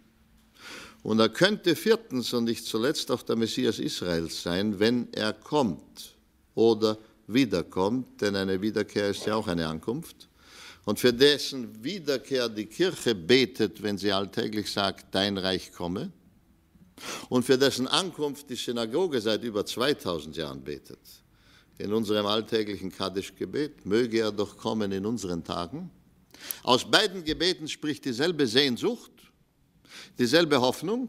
Und er könnte viertens und nicht zuletzt auch der Messias Israels sein, wenn er kommt oder wiederkommt, denn eine Wiederkehr ist ja auch eine Ankunft. Und für dessen Wiederkehr die Kirche betet, wenn sie alltäglich sagt, dein Reich komme. Und für dessen Ankunft die Synagoge seit über 2000 Jahren betet. In unserem alltäglichen Kaddisch-Gebet, möge er doch kommen in unseren Tagen. Aus beiden Gebeten spricht dieselbe Sehnsucht, dieselbe Hoffnung,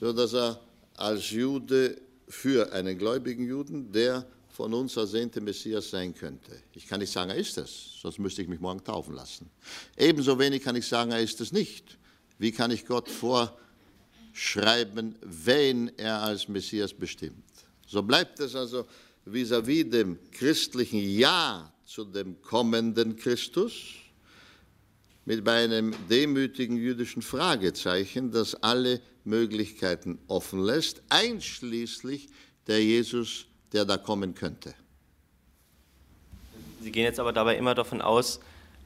so dass er als Jude für einen gläubigen Juden der von uns ersehnte Messias sein könnte. Ich kann nicht sagen, er ist es, sonst müsste ich mich morgen taufen lassen. Ebenso wenig kann ich sagen, er ist es nicht. Wie kann ich Gott vorschreiben, wen er als Messias bestimmt? So bleibt es also vis-à-vis -vis dem christlichen Ja zu dem kommenden Christus, mit bei einem demütigen jüdischen Fragezeichen, das alle Möglichkeiten offen lässt, einschließlich der Jesus, der da kommen könnte. Sie gehen jetzt aber dabei immer davon aus,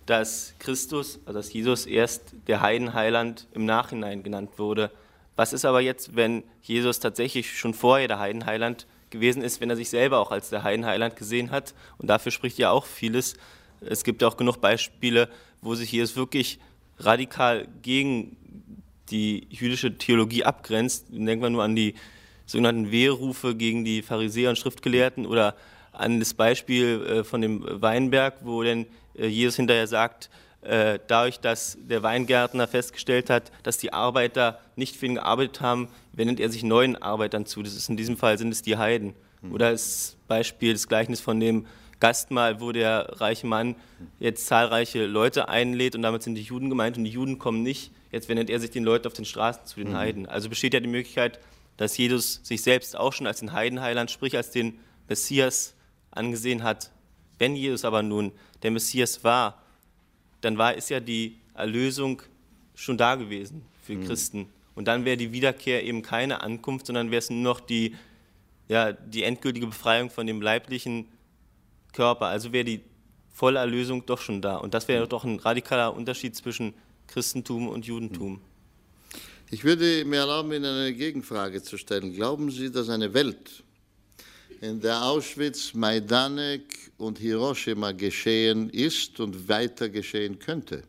dass Christus, also dass Jesus erst der Heidenheiland im Nachhinein genannt wurde. Was ist aber jetzt, wenn Jesus tatsächlich schon vorher der Heidenheiland gewesen ist, wenn er sich selber auch als der Heidenheiland gesehen hat? Und dafür spricht ja auch vieles. Es gibt ja auch genug Beispiele, wo sich Jesus wirklich radikal gegen die jüdische Theologie abgrenzt. Denken wir nur an die sogenannten Weherufe gegen die Pharisäer und Schriftgelehrten oder an das Beispiel äh, von dem Weinberg, wo denn äh, Jesus hinterher sagt, äh, dadurch, dass der Weingärtner festgestellt hat, dass die Arbeiter nicht für ihn gearbeitet haben, wendet er sich neuen Arbeitern zu. Das ist in diesem Fall sind es die Heiden. Hm. Oder das Beispiel, das Gleichnis von dem Gastmahl, wo der reiche Mann jetzt zahlreiche Leute einlädt und damit sind die Juden gemeint und die Juden kommen nicht. Jetzt wendet er sich den Leuten auf den Straßen zu den mhm. Heiden. Also besteht ja die Möglichkeit, dass Jesus sich selbst auch schon als den Heidenheiland, sprich als den Messias angesehen hat. Wenn Jesus aber nun der Messias war, dann war, ist ja die Erlösung schon da gewesen für mhm. Christen. Und dann wäre die Wiederkehr eben keine Ankunft, sondern wäre es nur noch die, ja, die endgültige Befreiung von dem leiblichen Körper. Also wäre die volle Erlösung doch schon da. Und das wäre doch ein radikaler Unterschied zwischen Christentum und Judentum. Mhm. Ich würde mir erlauben, Ihnen eine Gegenfrage zu stellen. Glauben Sie, dass eine Welt, in der Auschwitz, Majdanek und Hiroshima geschehen ist und weiter geschehen könnte,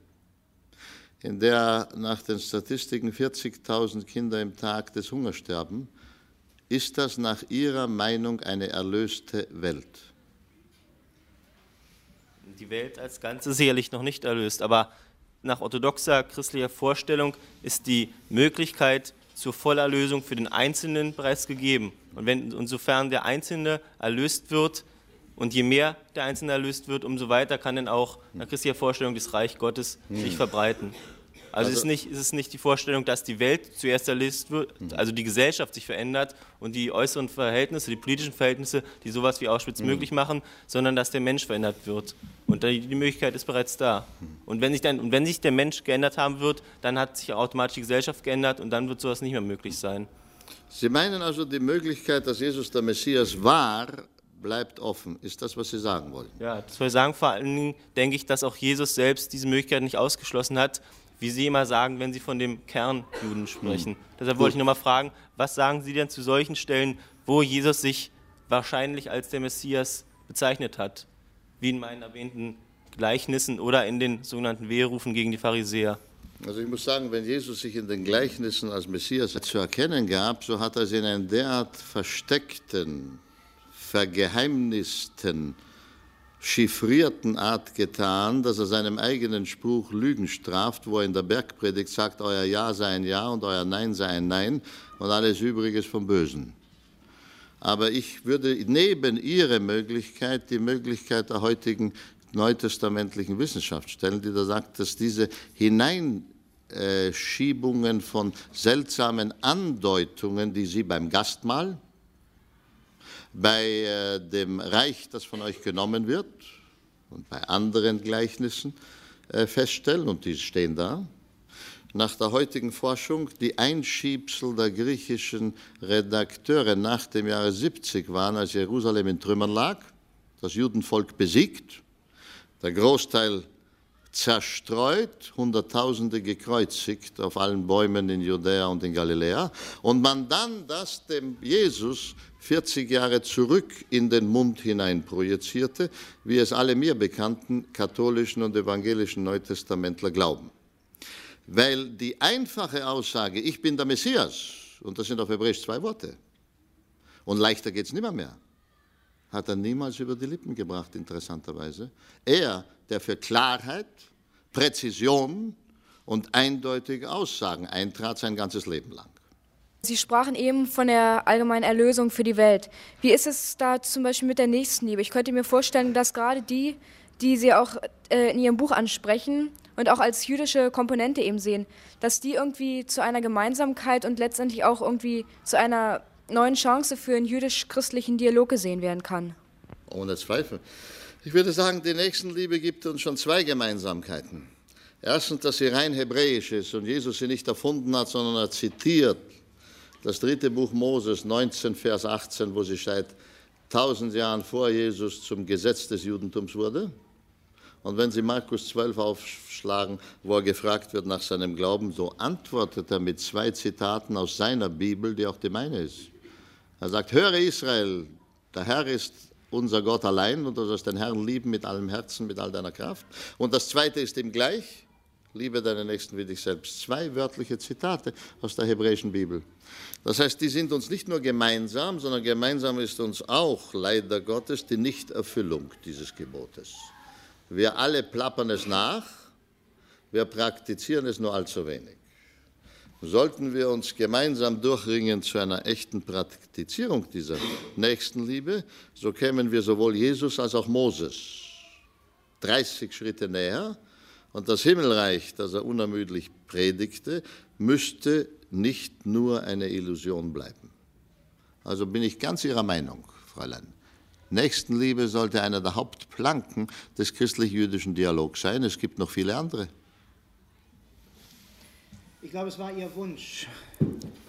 in der nach den Statistiken 40.000 Kinder im Tag des Hungers sterben, ist das nach Ihrer Meinung eine erlöste Welt? Die Welt als Ganze sicherlich noch nicht erlöst, aber nach orthodoxer christlicher Vorstellung ist die Möglichkeit zur Vollerlösung für den Einzelnen bereits gegeben. Und wenn, insofern der Einzelne erlöst wird, und je mehr der Einzelne erlöst wird, umso weiter kann dann auch nach christlicher Vorstellung das Reich Gottes sich hm. verbreiten. Also, also ist, nicht, ist es nicht die Vorstellung, dass die Welt zuerst erlöst wird, hm. also die Gesellschaft sich verändert und die äußeren Verhältnisse, die politischen Verhältnisse, die sowas wie Auschwitz mhm. möglich machen, sondern dass der Mensch verändert wird. Und die, die Möglichkeit ist bereits da. Mhm. Und wenn, sich dann, und wenn sich der Mensch geändert haben wird, dann hat sich automatisch die Gesellschaft geändert und dann wird sowas nicht mehr möglich sein. Sie meinen also, die Möglichkeit, dass Jesus der Messias war, bleibt offen. Ist das, was Sie sagen wollen? Ja, das soll ich sagen. Vor allen Dingen denke ich, dass auch Jesus selbst diese Möglichkeit nicht ausgeschlossen hat, wie Sie immer sagen, wenn Sie von dem Kernjuden sprechen. Mhm. Deshalb wollte ich nochmal fragen, was sagen Sie denn zu solchen Stellen, wo Jesus sich wahrscheinlich als der Messias bezeichnet hat, wie in meinen erwähnten Gleichnissen oder in den sogenannten Weherufen gegen die Pharisäer? Also ich muss sagen, wenn Jesus sich in den Gleichnissen als Messias zu erkennen gab, so hat er sie in einen derart versteckten, vergeheimnisten, chiffrierten Art getan, dass er seinem eigenen Spruch Lügen straft, wo er in der Bergpredigt sagt, euer Ja sei ein Ja und euer Nein sei ein Nein und alles Übrige ist vom Bösen. Aber ich würde neben Ihre Möglichkeit die Möglichkeit der heutigen neutestamentlichen Wissenschaft stellen, die da sagt, dass diese Hineinschiebungen von seltsamen Andeutungen, die Sie beim Gastmahl, bei äh, dem Reich, das von euch genommen wird und bei anderen Gleichnissen äh, feststellen, und die stehen da, nach der heutigen Forschung die Einschiebsel der griechischen Redakteure nach dem Jahre 70 waren, als Jerusalem in Trümmern lag, das Judenvolk besiegt, der Großteil zerstreut, Hunderttausende gekreuzigt auf allen Bäumen in Judäa und in Galiläa, und man dann das dem Jesus 40 Jahre zurück in den Mund hinein projizierte, wie es alle mir bekannten katholischen und evangelischen Neutestamentler glauben. Weil die einfache Aussage, ich bin der Messias, und das sind auf Hebräisch zwei Worte, und leichter geht es nimmer mehr, hat er niemals über die Lippen gebracht, interessanterweise. Er, der für Klarheit, Präzision und eindeutige Aussagen eintrat sein ganzes Leben lang. Sie sprachen eben von der allgemeinen Erlösung für die Welt. Wie ist es da zum Beispiel mit der Nächstenliebe? Ich könnte mir vorstellen, dass gerade die, die Sie auch äh, in Ihrem Buch ansprechen und auch als jüdische Komponente eben sehen, dass die irgendwie zu einer Gemeinsamkeit und letztendlich auch irgendwie zu einer neuen Chance für einen jüdisch-christlichen Dialog gesehen werden kann. Ohne Zweifel. Ich würde sagen, die Nächstenliebe gibt uns schon zwei Gemeinsamkeiten. Erstens, dass sie rein hebräisch ist und Jesus sie nicht erfunden hat, sondern er zitiert das dritte Buch Moses, 19, Vers 18, wo sie seit tausend Jahren vor Jesus zum Gesetz des Judentums wurde. Und wenn Sie Markus 12 aufschlagen, wo er gefragt wird nach seinem Glauben, so antwortet er mit zwei Zitaten aus seiner Bibel, die auch die meine ist. Er sagt, höre Israel, der Herr ist unser Gott allein und du sollst den Herrn lieben mit allem Herzen, mit all deiner Kraft. Und das zweite ist ihm gleich, liebe deinen Nächsten wie dich selbst. Zwei wörtliche Zitate aus der hebräischen Bibel. Das heißt, die sind uns nicht nur gemeinsam, sondern gemeinsam ist uns auch, leider Gottes, die Nichterfüllung dieses Gebotes. Wir alle plappern es nach, wir praktizieren es nur allzu wenig. Sollten wir uns gemeinsam durchringen zu einer echten Praktizierung dieser Nächstenliebe, so kämen wir sowohl Jesus als auch Moses 30 Schritte näher und das Himmelreich, das er unermüdlich predigte, müsste nicht nur eine Illusion bleiben. Also bin ich ganz Ihrer Meinung, Fräulein. Nächstenliebe sollte einer der Hauptplanken des christlich-jüdischen Dialogs sein. Es gibt noch viele andere. Ich glaube, es war Ihr Wunsch,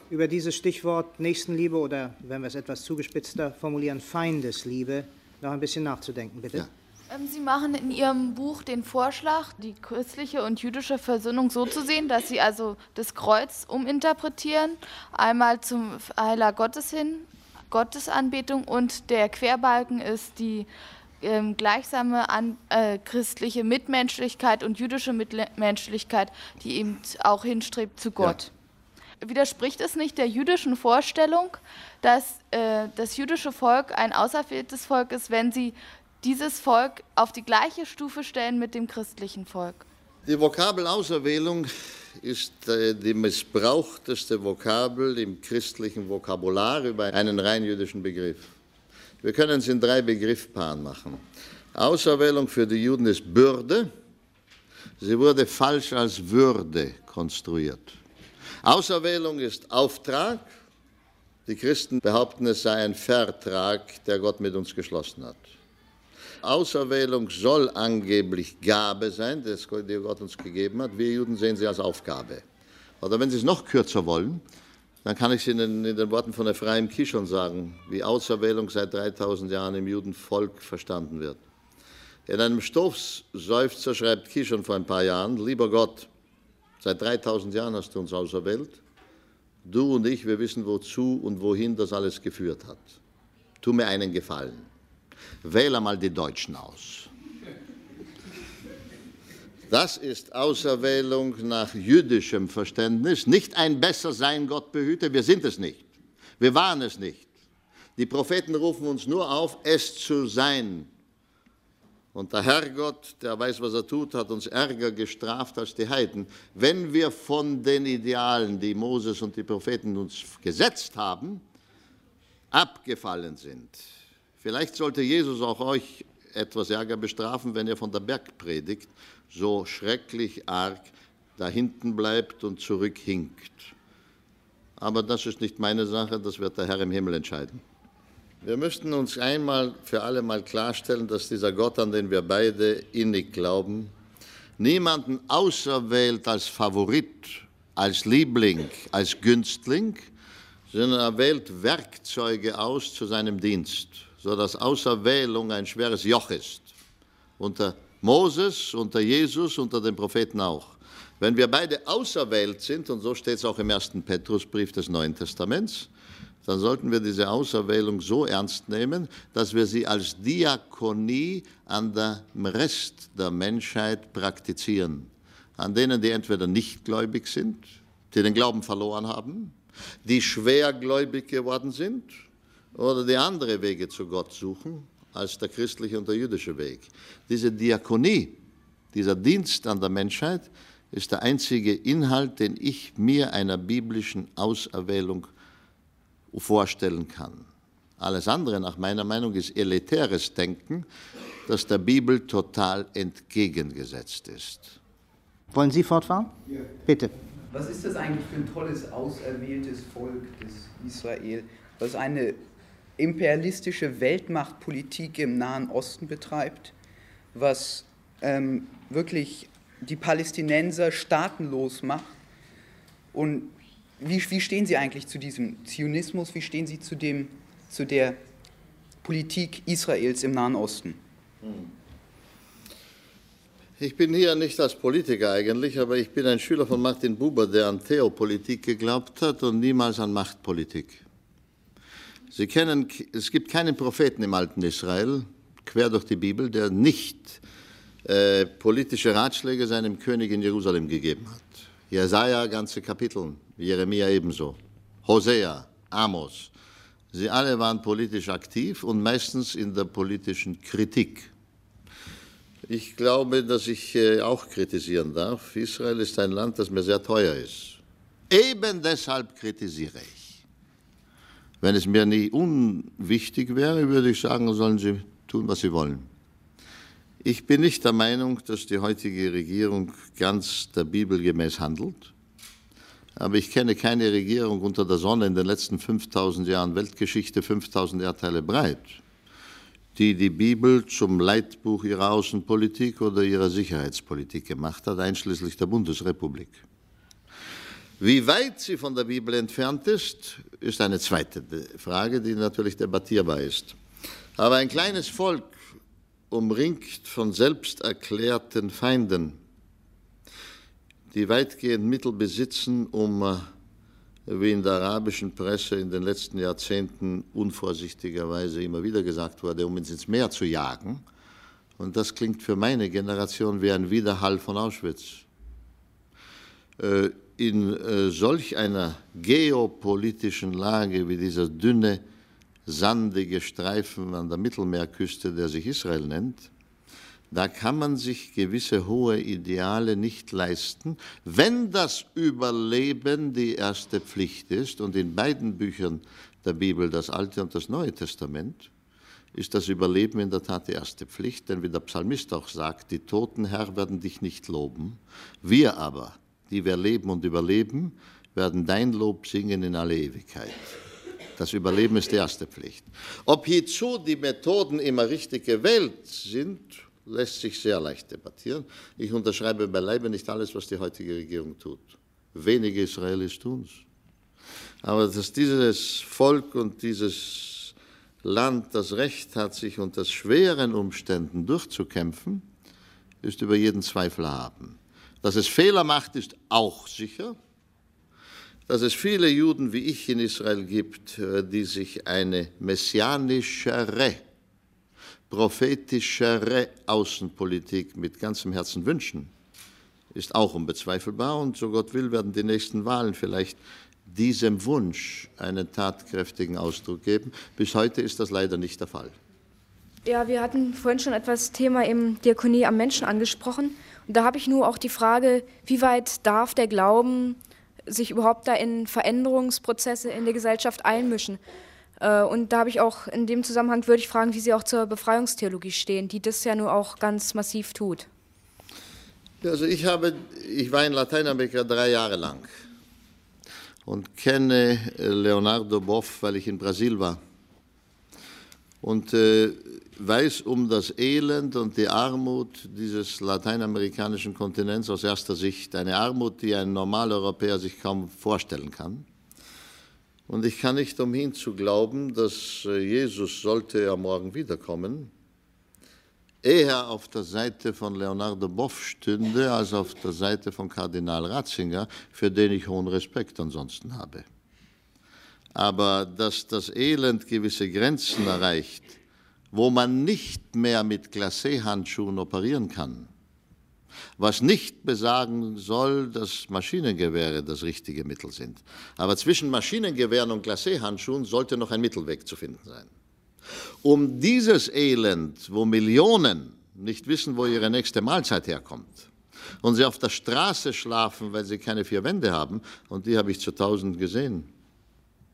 über dieses Stichwort Nächstenliebe oder, wenn wir es etwas zugespitzter formulieren, Feindesliebe, noch ein bisschen nachzudenken, bitte. Ja. Ähm, Sie machen in Ihrem Buch den Vorschlag, die christliche und jüdische Versöhnung so zu sehen, dass Sie also das Kreuz uminterpretieren, einmal zum Heiler Gottes hin, Gottesanbetung und der Querbalken ist die ähm, gleichsame an, äh, christliche Mitmenschlichkeit und jüdische Mitmenschlichkeit, die eben auch hinstrebt zu Gott. Ja. Widerspricht es nicht der jüdischen Vorstellung, dass äh, das jüdische Volk ein auserwähltes Volk ist, wenn sie dieses Volk auf die gleiche Stufe stellen mit dem christlichen Volk? Die Vokabel Auserwählung ist äh, die missbrauchteste Vokabel im christlichen Vokabular über einen rein jüdischen Begriff. Wir können es in drei Begriffpaaren machen. Auserwählung für die Juden ist Bürde. Sie wurde falsch als Würde konstruiert. Auserwählung ist Auftrag. Die Christen behaupten, es sei ein Vertrag, der Gott mit uns geschlossen hat. Auserwählung soll angeblich Gabe sein, die Gott uns gegeben hat. Wir Juden sehen sie als Aufgabe. Oder wenn Sie es noch kürzer wollen, dann kann ich es Ihnen in den Worten von Ephraim Kishon sagen, wie Auserwählung seit 3000 Jahren im Judenvolk verstanden wird. In einem Stoßseufzer schreibt Kishon vor ein paar Jahren, lieber Gott, seit 3000 Jahren hast du uns auserwählt. Du und ich, wir wissen, wozu und wohin das alles geführt hat. Tu mir einen Gefallen. Wähle mal die Deutschen aus. Das ist Auserwählung nach jüdischem Verständnis. Nicht ein besser sein, Gott behüte. Wir sind es nicht. Wir waren es nicht. Die Propheten rufen uns nur auf, es zu sein. Und der Herrgott, der weiß, was er tut, hat uns ärger gestraft als die Heiden. Wenn wir von den Idealen, die Moses und die Propheten uns gesetzt haben, abgefallen sind. Vielleicht sollte Jesus auch euch etwas Ärger bestrafen, wenn ihr von der Bergpredigt so schrecklich arg da hinten bleibt und zurückhinkt. Aber das ist nicht meine Sache, das wird der Herr im Himmel entscheiden. Wir müssten uns einmal für alle Mal klarstellen, dass dieser Gott, an den wir beide innig glauben, niemanden auserwählt als Favorit, als Liebling, als Günstling, sondern er wählt Werkzeuge aus zu seinem Dienst, sodass Auserwählung ein schweres Joch ist. Unter Moses, unter Jesus, unter den Propheten auch. Wenn wir beide auserwählt sind, und so steht es auch im ersten Petrusbrief des Neuen Testaments, dann sollten wir diese Auserwählung so ernst nehmen, dass wir sie als Diakonie an dem Rest der Menschheit praktizieren. An denen, die entweder nicht gläubig sind, die den Glauben verloren haben, die schwergläubig geworden sind oder die andere Wege zu Gott suchen als der christliche und der jüdische Weg. Diese Diakonie, dieser Dienst an der Menschheit ist der einzige Inhalt, den ich mir einer biblischen Auserwählung vorstellen kann. Alles andere, nach meiner Meinung, ist elitäres Denken, das der Bibel total entgegengesetzt ist. Wollen Sie fortfahren? Ja. Bitte. Was ist das eigentlich für ein tolles, auserwähltes Volk des Israel, was eine imperialistische Weltmachtpolitik im Nahen Osten betreibt, was ähm, wirklich die Palästinenser staatenlos macht. Und wie, wie stehen Sie eigentlich zu diesem Zionismus? Wie stehen Sie zu, dem, zu der Politik Israels im Nahen Osten? Ich bin hier nicht als Politiker eigentlich, aber ich bin ein Schüler von Martin Buber, der an Theopolitik geglaubt hat und niemals an Machtpolitik. Sie kennen, es gibt keinen Propheten im alten Israel, quer durch die Bibel, der nicht äh, politische Ratschläge seinem König in Jerusalem gegeben hat. Jesaja, ganze Kapitel, Jeremia ebenso, Hosea, Amos. Sie alle waren politisch aktiv und meistens in der politischen Kritik. Ich glaube, dass ich äh, auch kritisieren darf. Israel ist ein Land, das mir sehr teuer ist. Eben deshalb kritisiere ich. Wenn es mir nie unwichtig wäre, würde ich sagen, sollen Sie tun, was Sie wollen. Ich bin nicht der Meinung, dass die heutige Regierung ganz der Bibel gemäß handelt. Aber ich kenne keine Regierung unter der Sonne in den letzten 5000 Jahren Weltgeschichte, 5000 Erdteile breit, die die Bibel zum Leitbuch ihrer Außenpolitik oder ihrer Sicherheitspolitik gemacht hat, einschließlich der Bundesrepublik. Wie weit sie von der Bibel entfernt ist, ist eine zweite Frage, die natürlich debattierbar ist. Aber ein kleines Volk, umringt von selbsterklärten Feinden, die weitgehend Mittel besitzen, um, äh, wie in der arabischen Presse in den letzten Jahrzehnten unvorsichtigerweise immer wieder gesagt wurde, um uns ins Meer zu jagen. Und das klingt für meine Generation wie ein Widerhall von Auschwitz. In äh, solch einer geopolitischen Lage wie dieser dünne, sandige Streifen an der Mittelmeerküste, der sich Israel nennt, da kann man sich gewisse hohe Ideale nicht leisten, wenn das Überleben die erste Pflicht ist. Und in beiden Büchern der Bibel, das Alte und das Neue Testament, ist das Überleben in der Tat die erste Pflicht, denn wie der Psalmist auch sagt, die Toten, Herr, werden dich nicht loben. Wir aber, die wir leben und überleben, werden dein Lob singen in alle Ewigkeit. Das Überleben ist die erste Pflicht. Ob hierzu die Methoden immer richtig gewählt sind, lässt sich sehr leicht debattieren. Ich unterschreibe beileibe nicht alles, was die heutige Regierung tut. Wenige Israelis tun es. Aber dass dieses Volk und dieses Land das Recht hat, sich unter schweren Umständen durchzukämpfen, ist über jeden Zweifel haben. Dass es Fehler macht, ist auch sicher. Dass es viele Juden wie ich in Israel gibt, äh, die sich eine messianischere prophetischere Außenpolitik mit ganzem Herzen wünschen, ist auch unbezweifelbar. Und so Gott will, werden die nächsten Wahlen vielleicht diesem Wunsch einen tatkräftigen Ausdruck geben. Bis heute ist das leider nicht der Fall. Ja, wir hatten vorhin schon etwas Thema im Diakonie am Menschen angesprochen. Da habe ich nur auch die Frage, wie weit darf der Glauben sich überhaupt da in Veränderungsprozesse in der Gesellschaft einmischen? Äh, und da habe ich auch in dem Zusammenhang würde ich fragen, wie Sie auch zur Befreiungstheologie stehen, die das ja nur auch ganz massiv tut. Also ich habe, ich war in Lateinamerika drei Jahre lang und kenne Leonardo Boff, weil ich in Brasil war und äh, weiß um das Elend und die Armut dieses lateinamerikanischen Kontinents aus erster Sicht, eine Armut, die ein normaler Europäer sich kaum vorstellen kann. Und ich kann nicht umhin zu glauben, dass äh, Jesus, sollte er morgen wiederkommen, eher auf der Seite von Leonardo Boff stünde, als auf der Seite von Kardinal Ratzinger, für den ich hohen Respekt ansonsten habe. Aber dass das Elend gewisse Grenzen erreicht, wo man nicht mehr mit Glacé-Handschuhen operieren kann, was nicht besagen soll, dass Maschinengewehre das richtige Mittel sind. Aber zwischen Maschinengewehren und Glacé-Handschuhen sollte noch ein Mittelweg zu finden sein. Um dieses Elend, wo Millionen nicht wissen, wo ihre nächste Mahlzeit herkommt, und sie auf der Straße schlafen, weil sie keine vier Wände haben, und die habe ich zu tausend gesehen,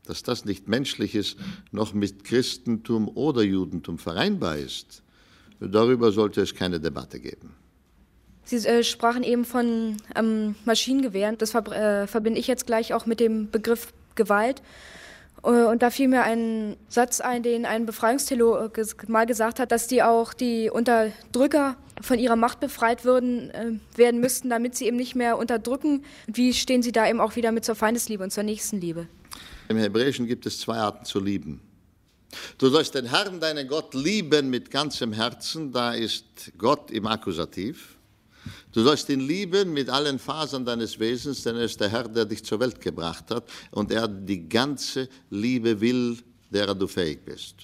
dass das nicht menschlich ist, noch mit Christentum oder Judentum vereinbar ist, darüber sollte es keine Debatte geben. Sie äh, sprachen eben von ähm, Maschinengewehren. Das ver äh, verbinde ich jetzt gleich auch mit dem Begriff Gewalt. Äh, und da fiel mir ein Satz ein, den ein Befreiungstheologe mal gesagt hat, dass die auch die Unterdrücker von ihrer Macht befreit würden, äh, werden müssten, damit sie eben nicht mehr unterdrücken. Wie stehen Sie da eben auch wieder mit zur Feindesliebe und zur Nächstenliebe? Im Hebräischen gibt es zwei Arten zu lieben. Du sollst den Herrn, deinen Gott, lieben mit ganzem Herzen, da ist Gott im Akkusativ. Du sollst ihn lieben mit allen Fasern deines Wesens, denn er ist der Herr, der dich zur Welt gebracht hat und er die ganze Liebe will, derer du fähig bist.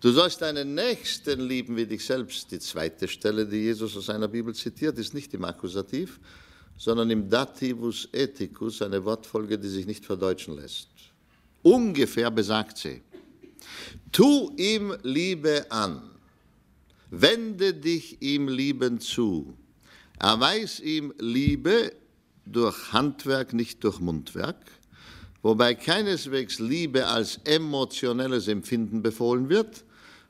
Du sollst deinen Nächsten lieben wie dich selbst. Die zweite Stelle, die Jesus aus seiner Bibel zitiert, ist nicht im Akkusativ, sondern im Dativus Ethicus, eine Wortfolge, die sich nicht verdeutschen lässt. Ungefähr besagt sie, tu ihm Liebe an, wende dich ihm liebend zu, Erweis ihm Liebe durch Handwerk, nicht durch Mundwerk, wobei keineswegs Liebe als emotionelles Empfinden befohlen wird,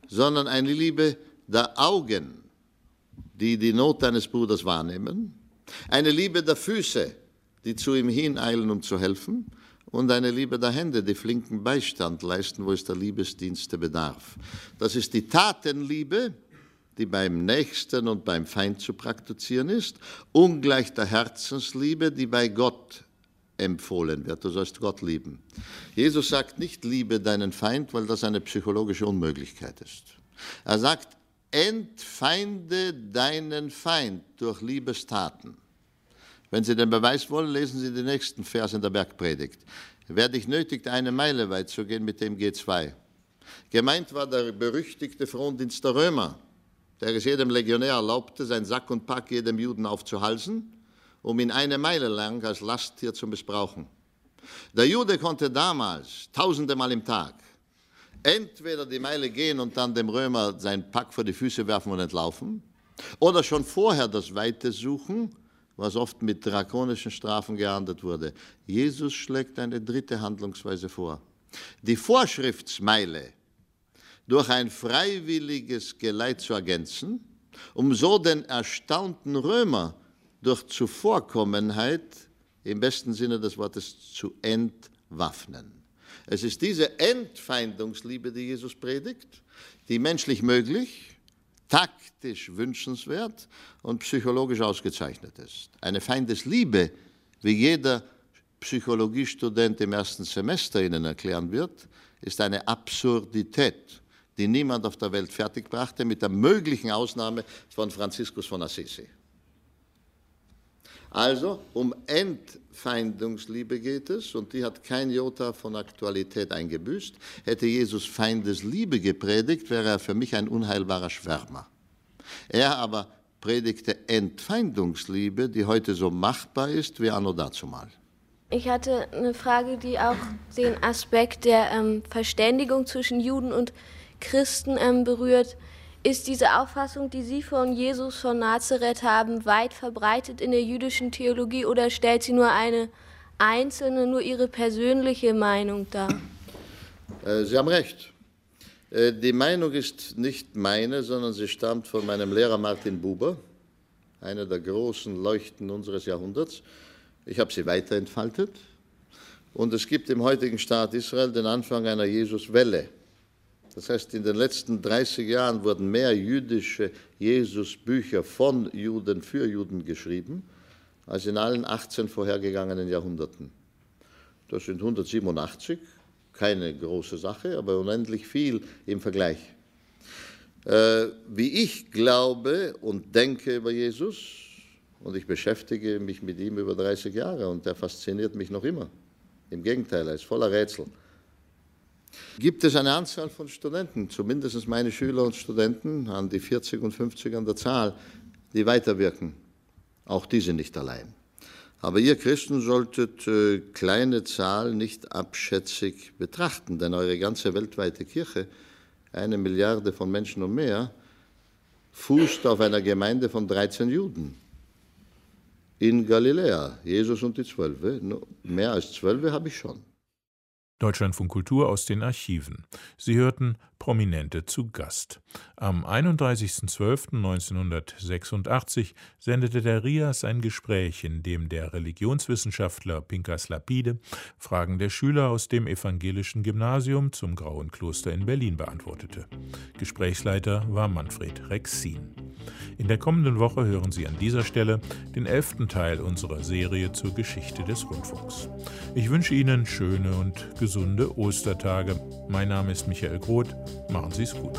sondern eine Liebe der Augen, die die Not deines Bruders wahrnehmen, eine Liebe der Füße, die zu ihm hineilen, um zu helfen, und eine Liebe der Hände, die flinken Beistand leisten, wo es der Liebesdienste bedarf. Das ist die Tatenliebe, die beim Nächsten und beim Feind zu praktizieren ist, ungleich der Herzensliebe, die bei Gott empfohlen wird. Du sollst Gott lieben. Jesus sagt nicht, liebe deinen Feind, weil das eine psychologische Unmöglichkeit ist. Er sagt, entfeinde deinen Feind durch Liebestaten. Wenn Sie den Beweis wollen, lesen Sie den nächsten Vers in der Bergpredigt. Wer dich nötigt, eine Meile weit zu gehen, mit dem geht zwei. Gemeint war der berüchtigte Frondienst der Römer, der es jedem Legionär erlaubte, sein Sack und Pack jedem Juden aufzuhalsen, um ihn eine Meile lang als Lasttier zu missbrauchen. Der Jude konnte damals, tausende Mal im Tag, entweder die Meile gehen und dann dem Römer sein Pack vor die Füße werfen und entlaufen, oder schon vorher das Weite suchen was oft mit drakonischen Strafen geahndet wurde. Jesus schlägt eine dritte Handlungsweise vor. Die Vorschriftsmeile durch ein freiwilliges Geleit zu ergänzen, um so den erstaunten Römer durch Zuvorkommenheit im besten Sinne des Wortes zu entwaffnen. Es ist diese Entfeindungsliebe, die Jesus predigt, die menschlich möglich, taktisch wünschenswert und psychologisch ausgezeichnet ist. Eine Feindesliebe, wie jeder Psychologiestudent im ersten Semester Ihnen erklären wird, ist eine Absurdität, die niemand auf der Welt fertigbrachte, mit der möglichen Ausnahme von Franziskus von Assisi. Also um Entfeindungsliebe geht es und die hat kein Jota von Aktualität eingebüßt. Hätte Jesus Feindesliebe gepredigt, wäre er für mich ein unheilbarer Schwärmer. Er aber predigte Entfeindungsliebe, die heute so machbar ist wie anno dazumal. Ich hatte eine Frage, die auch den Aspekt der ähm, Verständigung zwischen Juden und Christen ähm, berührt. Ist diese Auffassung, die Sie von Jesus von Nazareth haben, weit verbreitet in der jüdischen Theologie oder stellt sie nur eine einzelne, nur Ihre persönliche Meinung dar? Äh, sie haben recht. Äh, die Meinung ist nicht meine, sondern sie stammt von meinem Lehrer Martin Buber, einer der großen Leuchten unseres Jahrhunderts. Ich habe sie weiterentfaltet. Und es gibt im heutigen Staat Israel den Anfang einer Jesuswelle. Das heißt, in den letzten 30 Jahren wurden mehr jüdische Jesusbücher von Juden für Juden geschrieben, als in allen 18 vorhergegangenen Jahrhunderten. Das sind 187, keine große Sache, aber unendlich viel im Vergleich. Äh, wie ich glaube und denke über Jesus, und ich beschäftige mich mit ihm über 30 Jahre und er fasziniert mich noch immer. Im Gegenteil, er ist voller Rätsel gibt es eine Anzahl von Studenten, zumindest meine Schüler und Studenten, an die 40 und 50 an der Zahl, die weiterwirken. Auch diese nicht allein. Aber ihr Christen solltet äh, kleine Zahl nicht abschätzig betrachten, denn eure ganze weltweite Kirche, eine Milliarde von Menschen und mehr, fußt auf einer Gemeinde von 13 Juden in Galiläa. Jesus und die Zwölfe, mehr als Zwölfe habe ich schon. Deutschlandfunk Kultur aus den Archiven. Sie hörten Prominente zu Gast. Am 31.12.1986 sendete der RIAS ein Gespräch, in dem der Religionswissenschaftler Pinkas Lapide Fragen der Schüler aus dem evangelischen Gymnasium zum Grauen Kloster in Berlin beantwortete. Gesprächsleiter war Manfred Rexin. In der kommenden Woche hören Sie an dieser Stelle den elften Teil unserer Serie zur Geschichte des Rundfunks. Ich wünsche Ihnen schöne und gesunde Ostertage. Mein Name ist Michael Groth. Machen Sie es gut.